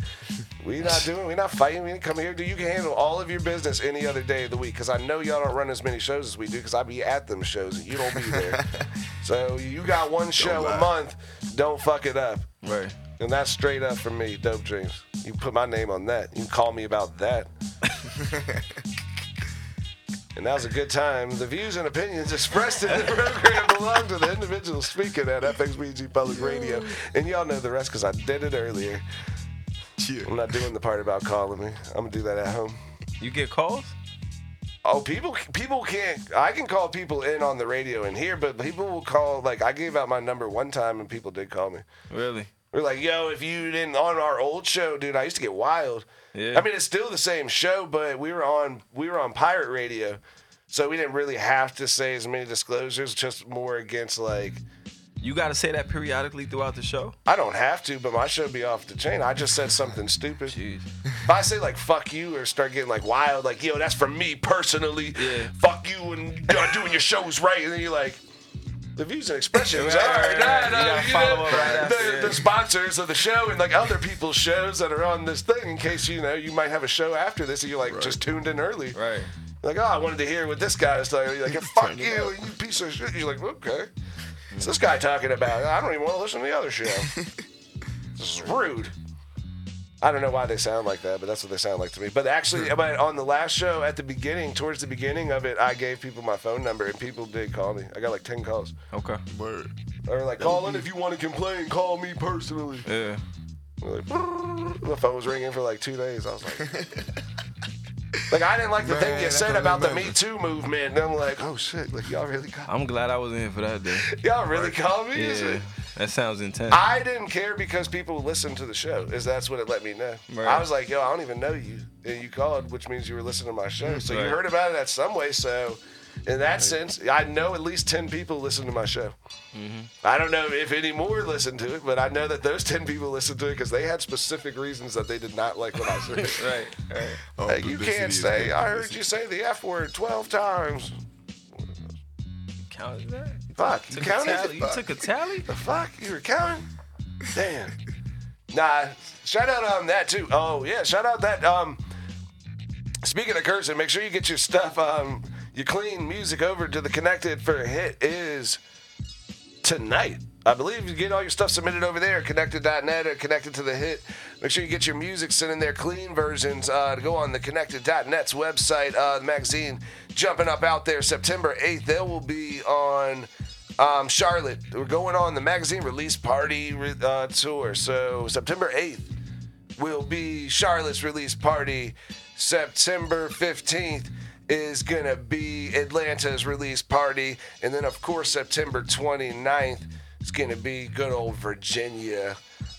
We not doing. We not fighting. We didn't come here. Do you can handle all of your business any other day of the week? Because I know y'all don't run as many shows as we do. Because I be at them shows and you don't be there. <laughs> so you got one show a month. Don't fuck it up. Right. And that's straight up from me, Dope Dreams. You put my name on that. You can call me about that. <laughs> and that was a good time. The views and opinions expressed in the program <laughs> belong to the individual speaking at FXBG Public Radio. And y'all know the rest because I did it earlier. <laughs> Yeah. I'm not doing the part about calling me. I'm gonna do that at home. You get calls? Oh, people, people can't. I can call people in on the radio in here, but people will call. Like I gave out my number one time, and people did call me. Really? We're like, yo, if you didn't on our old show, dude, I used to get wild. Yeah. I mean, it's still the same show, but we were on we were on pirate radio, so we didn't really have to say as many disclosures. Just more against like, You got to say that periodically throughout the show. I don't have to, but my show be off the chain. I just said something stupid. Jeez. If I say like "fuck you" or start getting like wild, like yo, that's for me personally. Yeah. Fuck you and you're doing your shows right, and then you're like. The views and expressions Right, are right, nah, right. nah, You gotta you follow know, up right after, the, the sponsors of the show and like other people's shows that are on this thing in case you know you might have a show after this and you're like just tuned in early. Right. Like, oh, I wanted to hear what this guy is talking. You're like, <laughs> fuck you, you piece of shit. You're like, okay. What's this guy talking about? I don't even want to listen to the other show. <laughs> this is rude. I don't know why they sound like that, but that's what they sound like to me. But actually, but on the last show at the beginning, towards the beginning of it, I gave people my phone number and people did call me. I got like ten calls. Okay. Word. They were like, call in if you want to complain. Call me personally. Yeah. Like, my phone was ringing for like two days. I was like, <laughs> like I didn't like the thing you I said can about the remember. Me Too movement, and I'm like, oh shit, like y'all really call, I'm glad I wasn't here for that day. <laughs> y'all really called me. Is Yeah. it- That sounds intense. I didn't care because people listened to the show. Is that's what it let me know. Right. I was like, yo, I don't even know you, and you called, which means you were listening to my show. So you Right. heard about it at some way. So in that sense, I know at least ten people listen to my show. Mm-hmm. I don't know if any more listen to it, but I know that those ten people listen to it because they had specific reasons that they did not like what I said. <laughs> right. Right. Oh, Like, you can't say, I heard you say the F word 12 times. Counted that. Fuck, you Took a counted? tally. You took a tally. The fuck? You were counting? Damn. Nah, shout out on that too. Oh, yeah, shout out that. Um, Speaking of cursing, make sure you get your stuff, um, your clean music over to the Connected for a Hit is tonight. I believe you get all your stuff submitted over there, connected.net or connected to the hit. Make sure you get your music sent in there, clean versions, uh, to go on the connected.net's website. Uh, the magazine jumping up out there September 8th. They will be on um, Charlotte. We're going on the magazine release party uh, tour. So September 8th will be Charlotte's release party. September 15th is going to be Atlanta's release party. And then, of course, September 29th is going to be good old Virginia.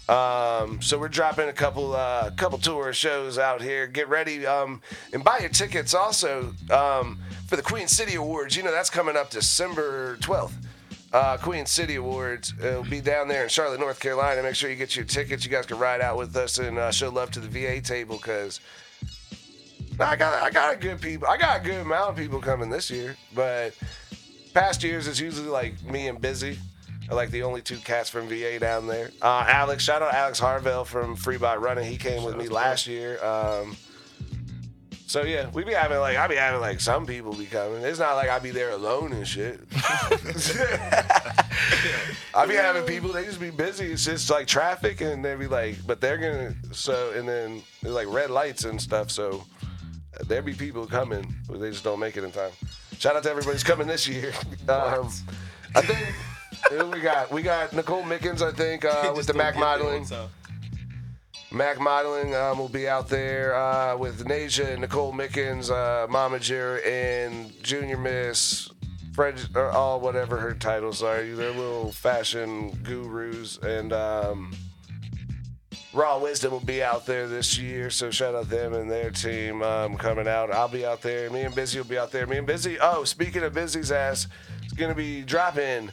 Um, so we're dropping a couple uh, couple tour shows out here. Get ready um, and buy your tickets also um, for the Queen City Awards. You know that's coming up December 12th uh, Queen City Awards. It'll be down there in Charlotte, North Carolina. Make sure you get your tickets. You guys can ride out with us and uh, show love to the VA table because I got I got a good people. I got a good amount of people coming this year, but past years it's usually like me and Busy. Are like the only two cats from VA down there. Uh, Alex, shout out Alex Harvell from Free by Running. He came with me last year. Um, so yeah, we be having like I be having like some people be coming. It's not like I be there alone and shit. <laughs> I be having people they just be busy. It's just like traffic and they be like, but they're gonna so and then like red lights and stuff. So there be people coming, but they just don't make it in time. Shout out to everybody who's coming this year. <laughs> Um, I think who we got we got Nicole Mickens. I think uh, with the Mac modeling. Mac Modeling um, will be out there uh, with Nasia and Nicole Mickens, uh, Momager, and Junior Miss, Fred, or all whatever her titles are. They're little fashion gurus. And um, Raw Wisdom will be out there this year, so shout out them and their team um, coming out. I'll be out there. Me and Busy will be out there. Me and Busy. Oh, speaking of Busy's ass, it's gonna be dropping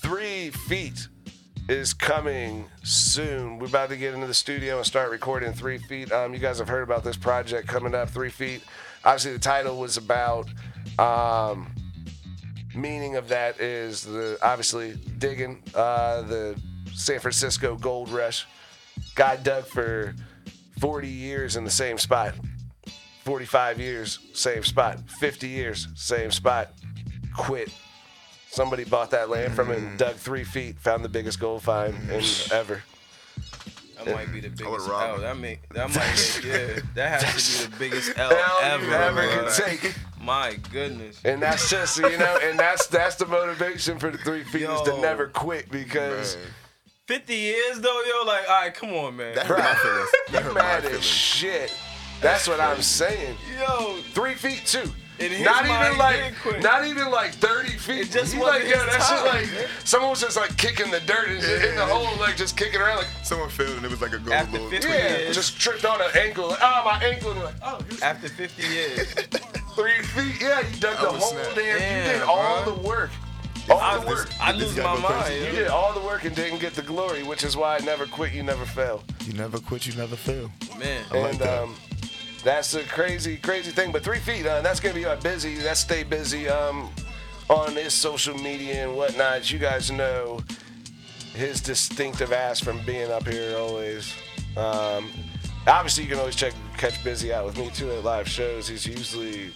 three feet is coming soon. We're about to get into the studio and start recording Three Feet. Um, you guys have heard about this project coming up, Three Feet. Obviously, the title was about. Um, meaning of that is the obviously digging uh, the San Francisco gold rush. Guy dug for 40 years in the same spot. 45 years, same spot. 50 years, same spot. Quit. Somebody bought that land from him, mm. dug three feet, found the biggest gold find in mm. ever. That might be the biggest robbed L. him. That may that might be, yeah. <laughs> That has to be the biggest L Hell ever. you ever bro. can take. My goodness. And that's just you know, and that's that's the motivation for the three feet is to never quit because Man, 50 years though, yo, like, all right, come on, man. that hurt my feelings. <laughs> That you're hurt my mad as shit. That's what I'm saying. Yo, Three feet too. In his Not even like, not even like 30 feet. It just He like, yo, that's just like, someone was just like kicking the dirt and shit in the hole, like just kicking around, like, Someone failed and it was like a gold After load. 50 yeah, years. just tripped on an ankle. Like, oh, my ankle. And like, oh, after 50 years. <laughs> three feet. Yeah, you dug the was whole snap. damn. you did all bro. the work. All I, the work. I lose my mind. You did all the work and didn't get the glory, which is why I never quit. You never fail. You never quit, you never fail. Man. I like that. um, that's a crazy, crazy thing. But three feet, uh, that's gonna be uh, busy. That's stay busy um, on his social media and whatnot. You guys know his distinctive ass from being up here always. Um, obviously, you can always check catch busy out with me too at live shows. He's usually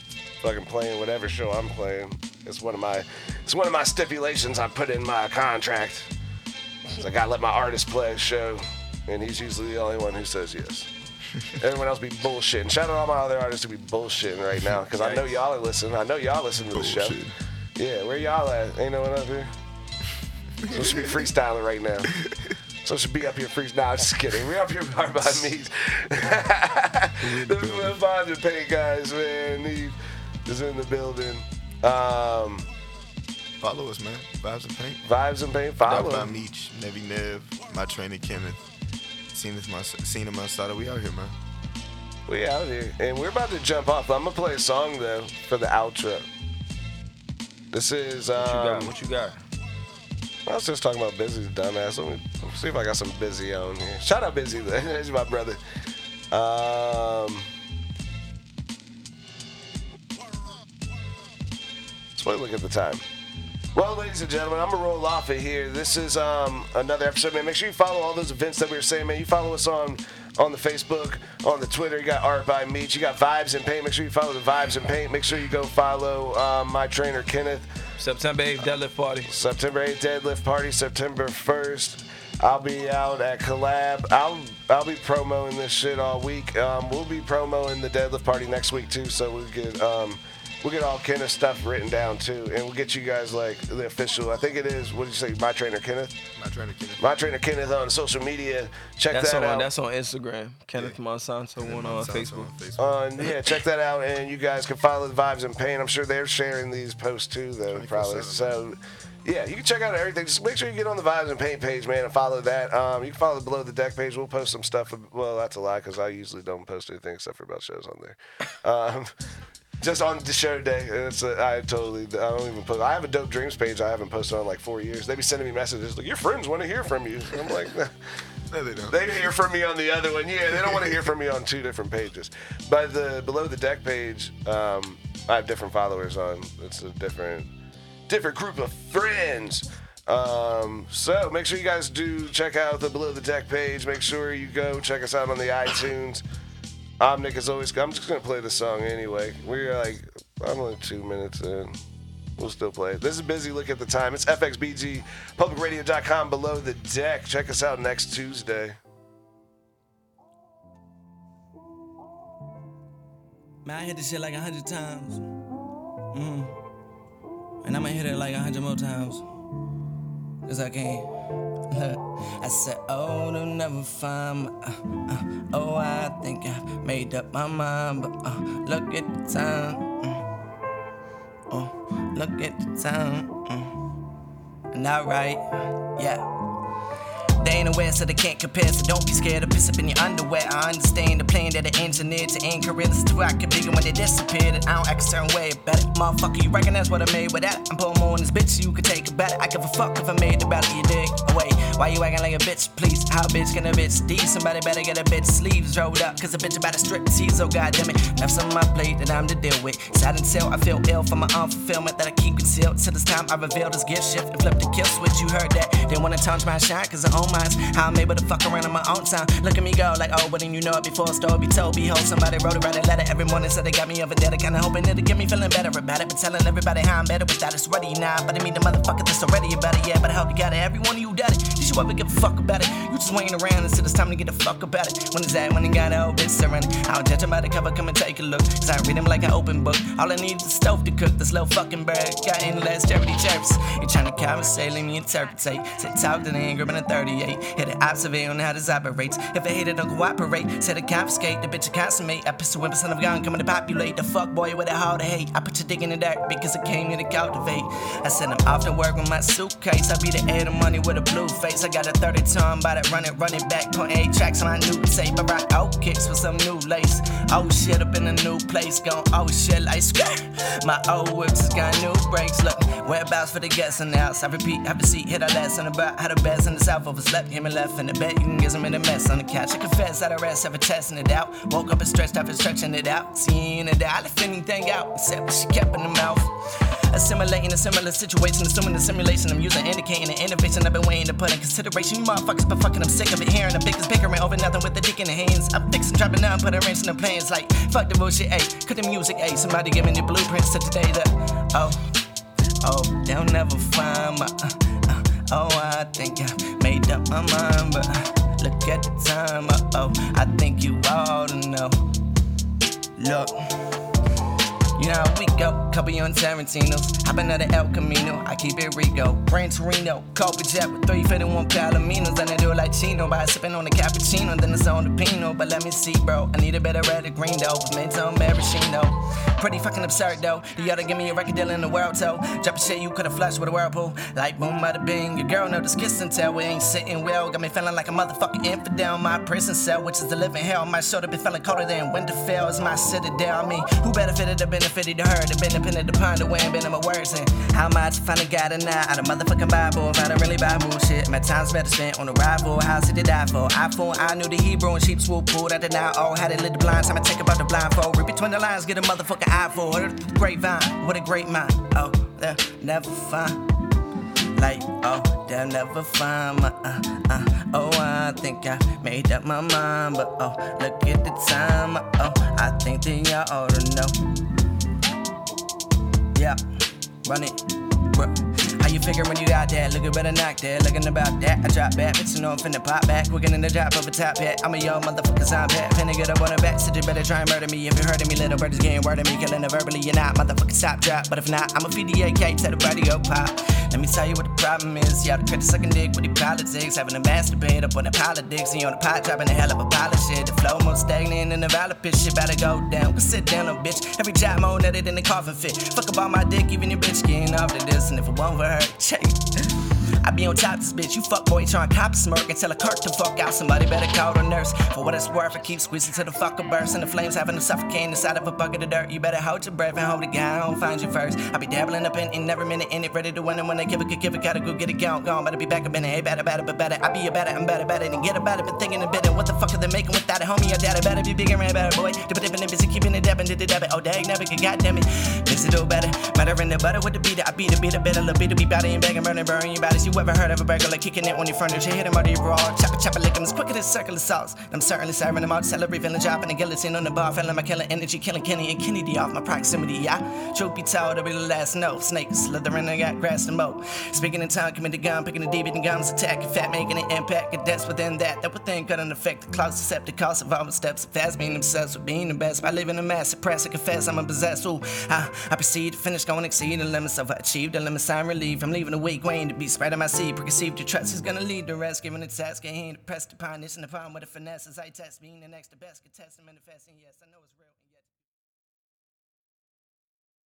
fucking playing whatever show I'm playing. It's one of my it's one of my stipulations I put in my contract. It's like I let my artist play a show, and he's usually the only one who says yes. <laughs> Everyone else be bullshitting. Shout out to all my other artists who be bullshitting right now because I know y'all are listening. I know y'all listen to the show. Bullshit. Yeah, where y'all at? Ain't no one up here. So should be freestyling right now. So should be up here freestyling. Nah, I'm just kidding. We're up here by by me. <laughs> the vibes and paint guys, man. He is in the building. Um, Follow us, man. Vibes and Paint. vibes and paint. Follow. Dr. him. Meech, Nevi Nev, my trainer Kenneth. Seen this, my Cena Mansada. We out here, man. We out here, and we're about to jump off. I'm gonna play a song though for the outro. This is. Um, What you got? What you got? I was just talking about Busy, dumbass. Let me see if I got some Busy on here. Shout out Busy, though. <laughs> He's my brother. Um, wait, look at the time. Well, ladies and gentlemen, I'm gonna roll off it here. This is um, another episode, man. Make sure you follow all those events that we were saying, man. You follow us on on the Facebook, on the Twitter. You got Art by Meech. You got Vibes and Paint. Make sure you follow the Vibes and Paint. Make sure you go follow um, my trainer Kenneth. September 8th deadlift party. September 8th deadlift party, September 1st. I'll be out at Collab. I'll I'll be promoing this shit all week. Um, we'll be promoing the deadlift party next week too, so we'll get um, we'll get all Kenneth stuff written down too, and we'll get you guys like the official. I think it is. What did you say? My trainer Kenneth. My trainer Kenneth. My trainer Kenneth on social media. Check That's that on out. that's on Instagram. Kenneth Monsanto one on Facebook. on Facebook. on yeah, check that out, and you guys can follow the vibes and paint. I'm sure they're sharing these posts too, though, probably. So, yeah, you can check out everything. Just make sure you get on the vibes and paint page, man, and follow that. Um, you can follow the below the deck page. We'll post some stuff. Well, that's a lie because I usually don't post anything except for about shows on there. <laughs> Um, just on the show day, it's a, I totally I don't even post. I have a dope dreams page I haven't posted on like four years. They be sending me messages like your friends want to hear from you. I'm like. <laughs> No, they don't. They hear from me on the other one. Yeah, they don't want to hear from me on two different pages. But the below the deck page, um, I have different followers on. It's a different different group of friends. Um, so make sure you guys do check out the below the deck page. Make sure you go check us out on the iTunes. I'm Nick as always. I'm just gonna play the song anyway. We're like I'm only two minutes in. We'll still play it. This is busy. Look at the time. It's FXBG, publicradio.com below the deck. Check us out next Tuesday. Man, I hit this shit like a hundred times. Mm. And I'ma hit it like a hundred more times. Cause I can. I said, oh, they'll never find me. Uh, uh, oh, I think I made up my mind, but uh, look at the time. Mm. Oh, look at the time. Mm. Right, yeah. They ain't aware, so they can't compare. So don't be scared to piss up in your underwear. I understand the plan that the engineered to end careers to I could bigger when they disappeared. And I don't act a certain way about it. Motherfucker, you recognize what I made with that? I'm pulling more on this bitch so you could take about it better. I give a fuck if I made the better, you dig? Wait, why you acting like a bitch, please? How bitch can a bitch D? Somebody better get a bitch sleeves rolled up. Cause a bitch about to strip tease, oh goddamn it. Enough on my plate that I'm to deal with. Sad until I feel ill from my unfulfillment that I keep concealed. Till this time I reveal this gift shift and flip the kill switch. You heard that? They wanna touch my shine cause I own How I'm able to fuck around on my own time. Look at me go like, oh, wouldn't you know it before a story be told? Behold, somebody wrote a write a letter every morning, so they got me over there. Kinda hoping it'll get me feeling better about it. But telling everybody how I'm better without it's ready now. But I mean, the motherfucker that's already about it, yeah. But I hope you got it. Every one of you got it. You should ever give a fuck about it. You just waiting around until it's time to get the fuck about it. When is that? When you got an old surrender. I don't judge him by the cover, come and take a look. Cause I read him like an open book. All I need is a stove to cook this little fucking bird. Got last charity chirps. You're trying to conversate, let me interpretate. Sit talk to the ain't gripping a 38. Hit it observate on how this operates. If I hate it, don't cooperate. Said to confiscate, the bitch a consummate. I pistol whip son of gun coming to populate. The fuck boy with a hard to hate. I put your dick in the dirt because I came here to cultivate. I said I'm off to work with my suitcase. I be the head of money with a blue face. I got a 30 ton, by that run it, run it back. Put eight tracks on my new tape. I rock out kicks with some new lace. Oh shit, up in a new place. Gone, oh shit, like skirt. My old whips has got new brakes. Look, whereabouts for the guests in the house. I repeat, have a seat, hit a lesson about how the best in the south overslept. Him and left in the bed, you can get some in the mess on the couch. I confess that I rest, ever testing it out. Woke up and stretched after stretching it out. Seeing it out, left anything out except what she kept in the mouth. Assimilating a similar situation, assuming the simulation I'm using, indicating the innovation I've been waiting to put in consideration. You motherfuckers been fucking, I'm sick of it. Hearing the biggest bickering over nothing with the dick in the hands. I'm fixing, dropping down, put a wrench in the plans. Like, fuck the bullshit, ayy. Cut the music, ayy. Somebody give me the blueprints to today. That, oh, oh, they'll never find my. Uh, uh, oh, I think I made up my mind, but. Look at the time. Uh oh, I think you ought to know. Look. You know how we go, couple on Tarantino's. Hop another El Camino, I keep it Rico. Gran Torino, coffee jet with three fit and one Palominos. Then I do it like Chino by sipping on the cappuccino. Then it's on the Pinot, but let me see, bro. I need a better red or green though. On maraschino. Pretty fucking absurd though. You gotta give me a record deal in the world, so drop a shit you could've flushed with a whirlpool. Like boom, bada bing. Your girl know this kiss and tell we ain't sitting well. Got me feeling like a motherfucking infidel. My prison cell, which is the living hell. My shoulder been feeling colder than Winterfell. Is my citadel. I mean, who benefited the benefited to her? The benefit to ponder when been in my words and how much I got a now out of motherfucking Bible. If I don't really buy bullshit, my time's better spent on a rival. House did die for? iPhone, I knew the Hebrew and sheep swoop pulled out the now. all had they lit the blind. Time I take about the blindfold. Read between the lines, get a motherfucking eye for it. Grapevine, what a great mind. Oh, they'll never find. Like, oh, they'll never find my, uh, uh, oh, I think I made up my mind, but oh, look at the time, oh, I think that y'all ought to know. Yeah, run it. Bro. How you figure when you got that? Looking better knock that. Looking about that. I drop back, bitch, you know I'm finna pop back. Quicker than the drop of a top hat. I'm a young motherfucker, I'm pat. Finna get up on the back, so you better try and murder me. If you heard of me, little bird is getting word of me. Killing it verbally, you're not. Motherfucker, stop, drop. But if not, I'ma feed the AK, tell the radio pop. Let me tell you what the problem is. Y'all the critic sucking dick with the politics. Having a masturbate up on the politics. You on the pot dropping a hell of a pile of shit. The flow more stagnant and the valid pitch. Shit better go down. Go sit down, little bitch. Every job more netted in the coffin fit. Fuck about my dick, even your bitch getting off to this. And if it won't her, check. I be on top this bitch. You fuck boy trying cop a smirk and tell a Kirk to fuck out. Somebody better call the nurse. For what it's worth, I keep squeezing till the fucker burst. And the flames having to suffocate inside of a bucket of dirt. You better hold your breath and hold it down. Find you first. I be dabbling up in it, never minute in it, ready to win. And when they give it, give it, gotta go get it, gone, gone. Better be back up in it. Hey, better, better, but better. I be a better, I'm better, better. And get about it, been thinking a bit. What the fuck are they making without it, homie? Your daddy better be bigger and better, boy. Dip it, dip busy keeping it dabbing, did the dab it. Oh, dang, never get goddamn it. Mix it all better. Matter in the butter with the beat. I beat it, beat it, better, little bit to be body and and burning, burning your bodies. You ever heard of a burger like kicking it on your furniture? Hit him out of your raw. Chopper, chopper, lick 'em. as quicker than circular sauce. I'm certainly serving them out. Celebrate, feeling dropping the guillotine on the bar. Feeling my killing energy, killing Kenny and Kennedy off my proximity. Yeah. Truth told, I'll be the last note. Snake slithering, I got grass and moat. Speaking in time, committing gun, picking the deep in the gums, attacking fat, making an impact. And within that. That within couldn't affect the close, accept the cost of all my steps. Fast being obsessed with being the best. By living in a mass, suppress, I confess I'm a possessed. Ooh, I, I proceed to finish going, exceed the limits of achieved. The limits I'm relieved. I'm leaving a weak waiting to be spreading my seed. Preconceived to trust is gonna lead the rest. Given the task, I ain't pressed upon this and upon with a finesse as I test. Being the next, the best, contestant, manifesting. Yes, I know it's.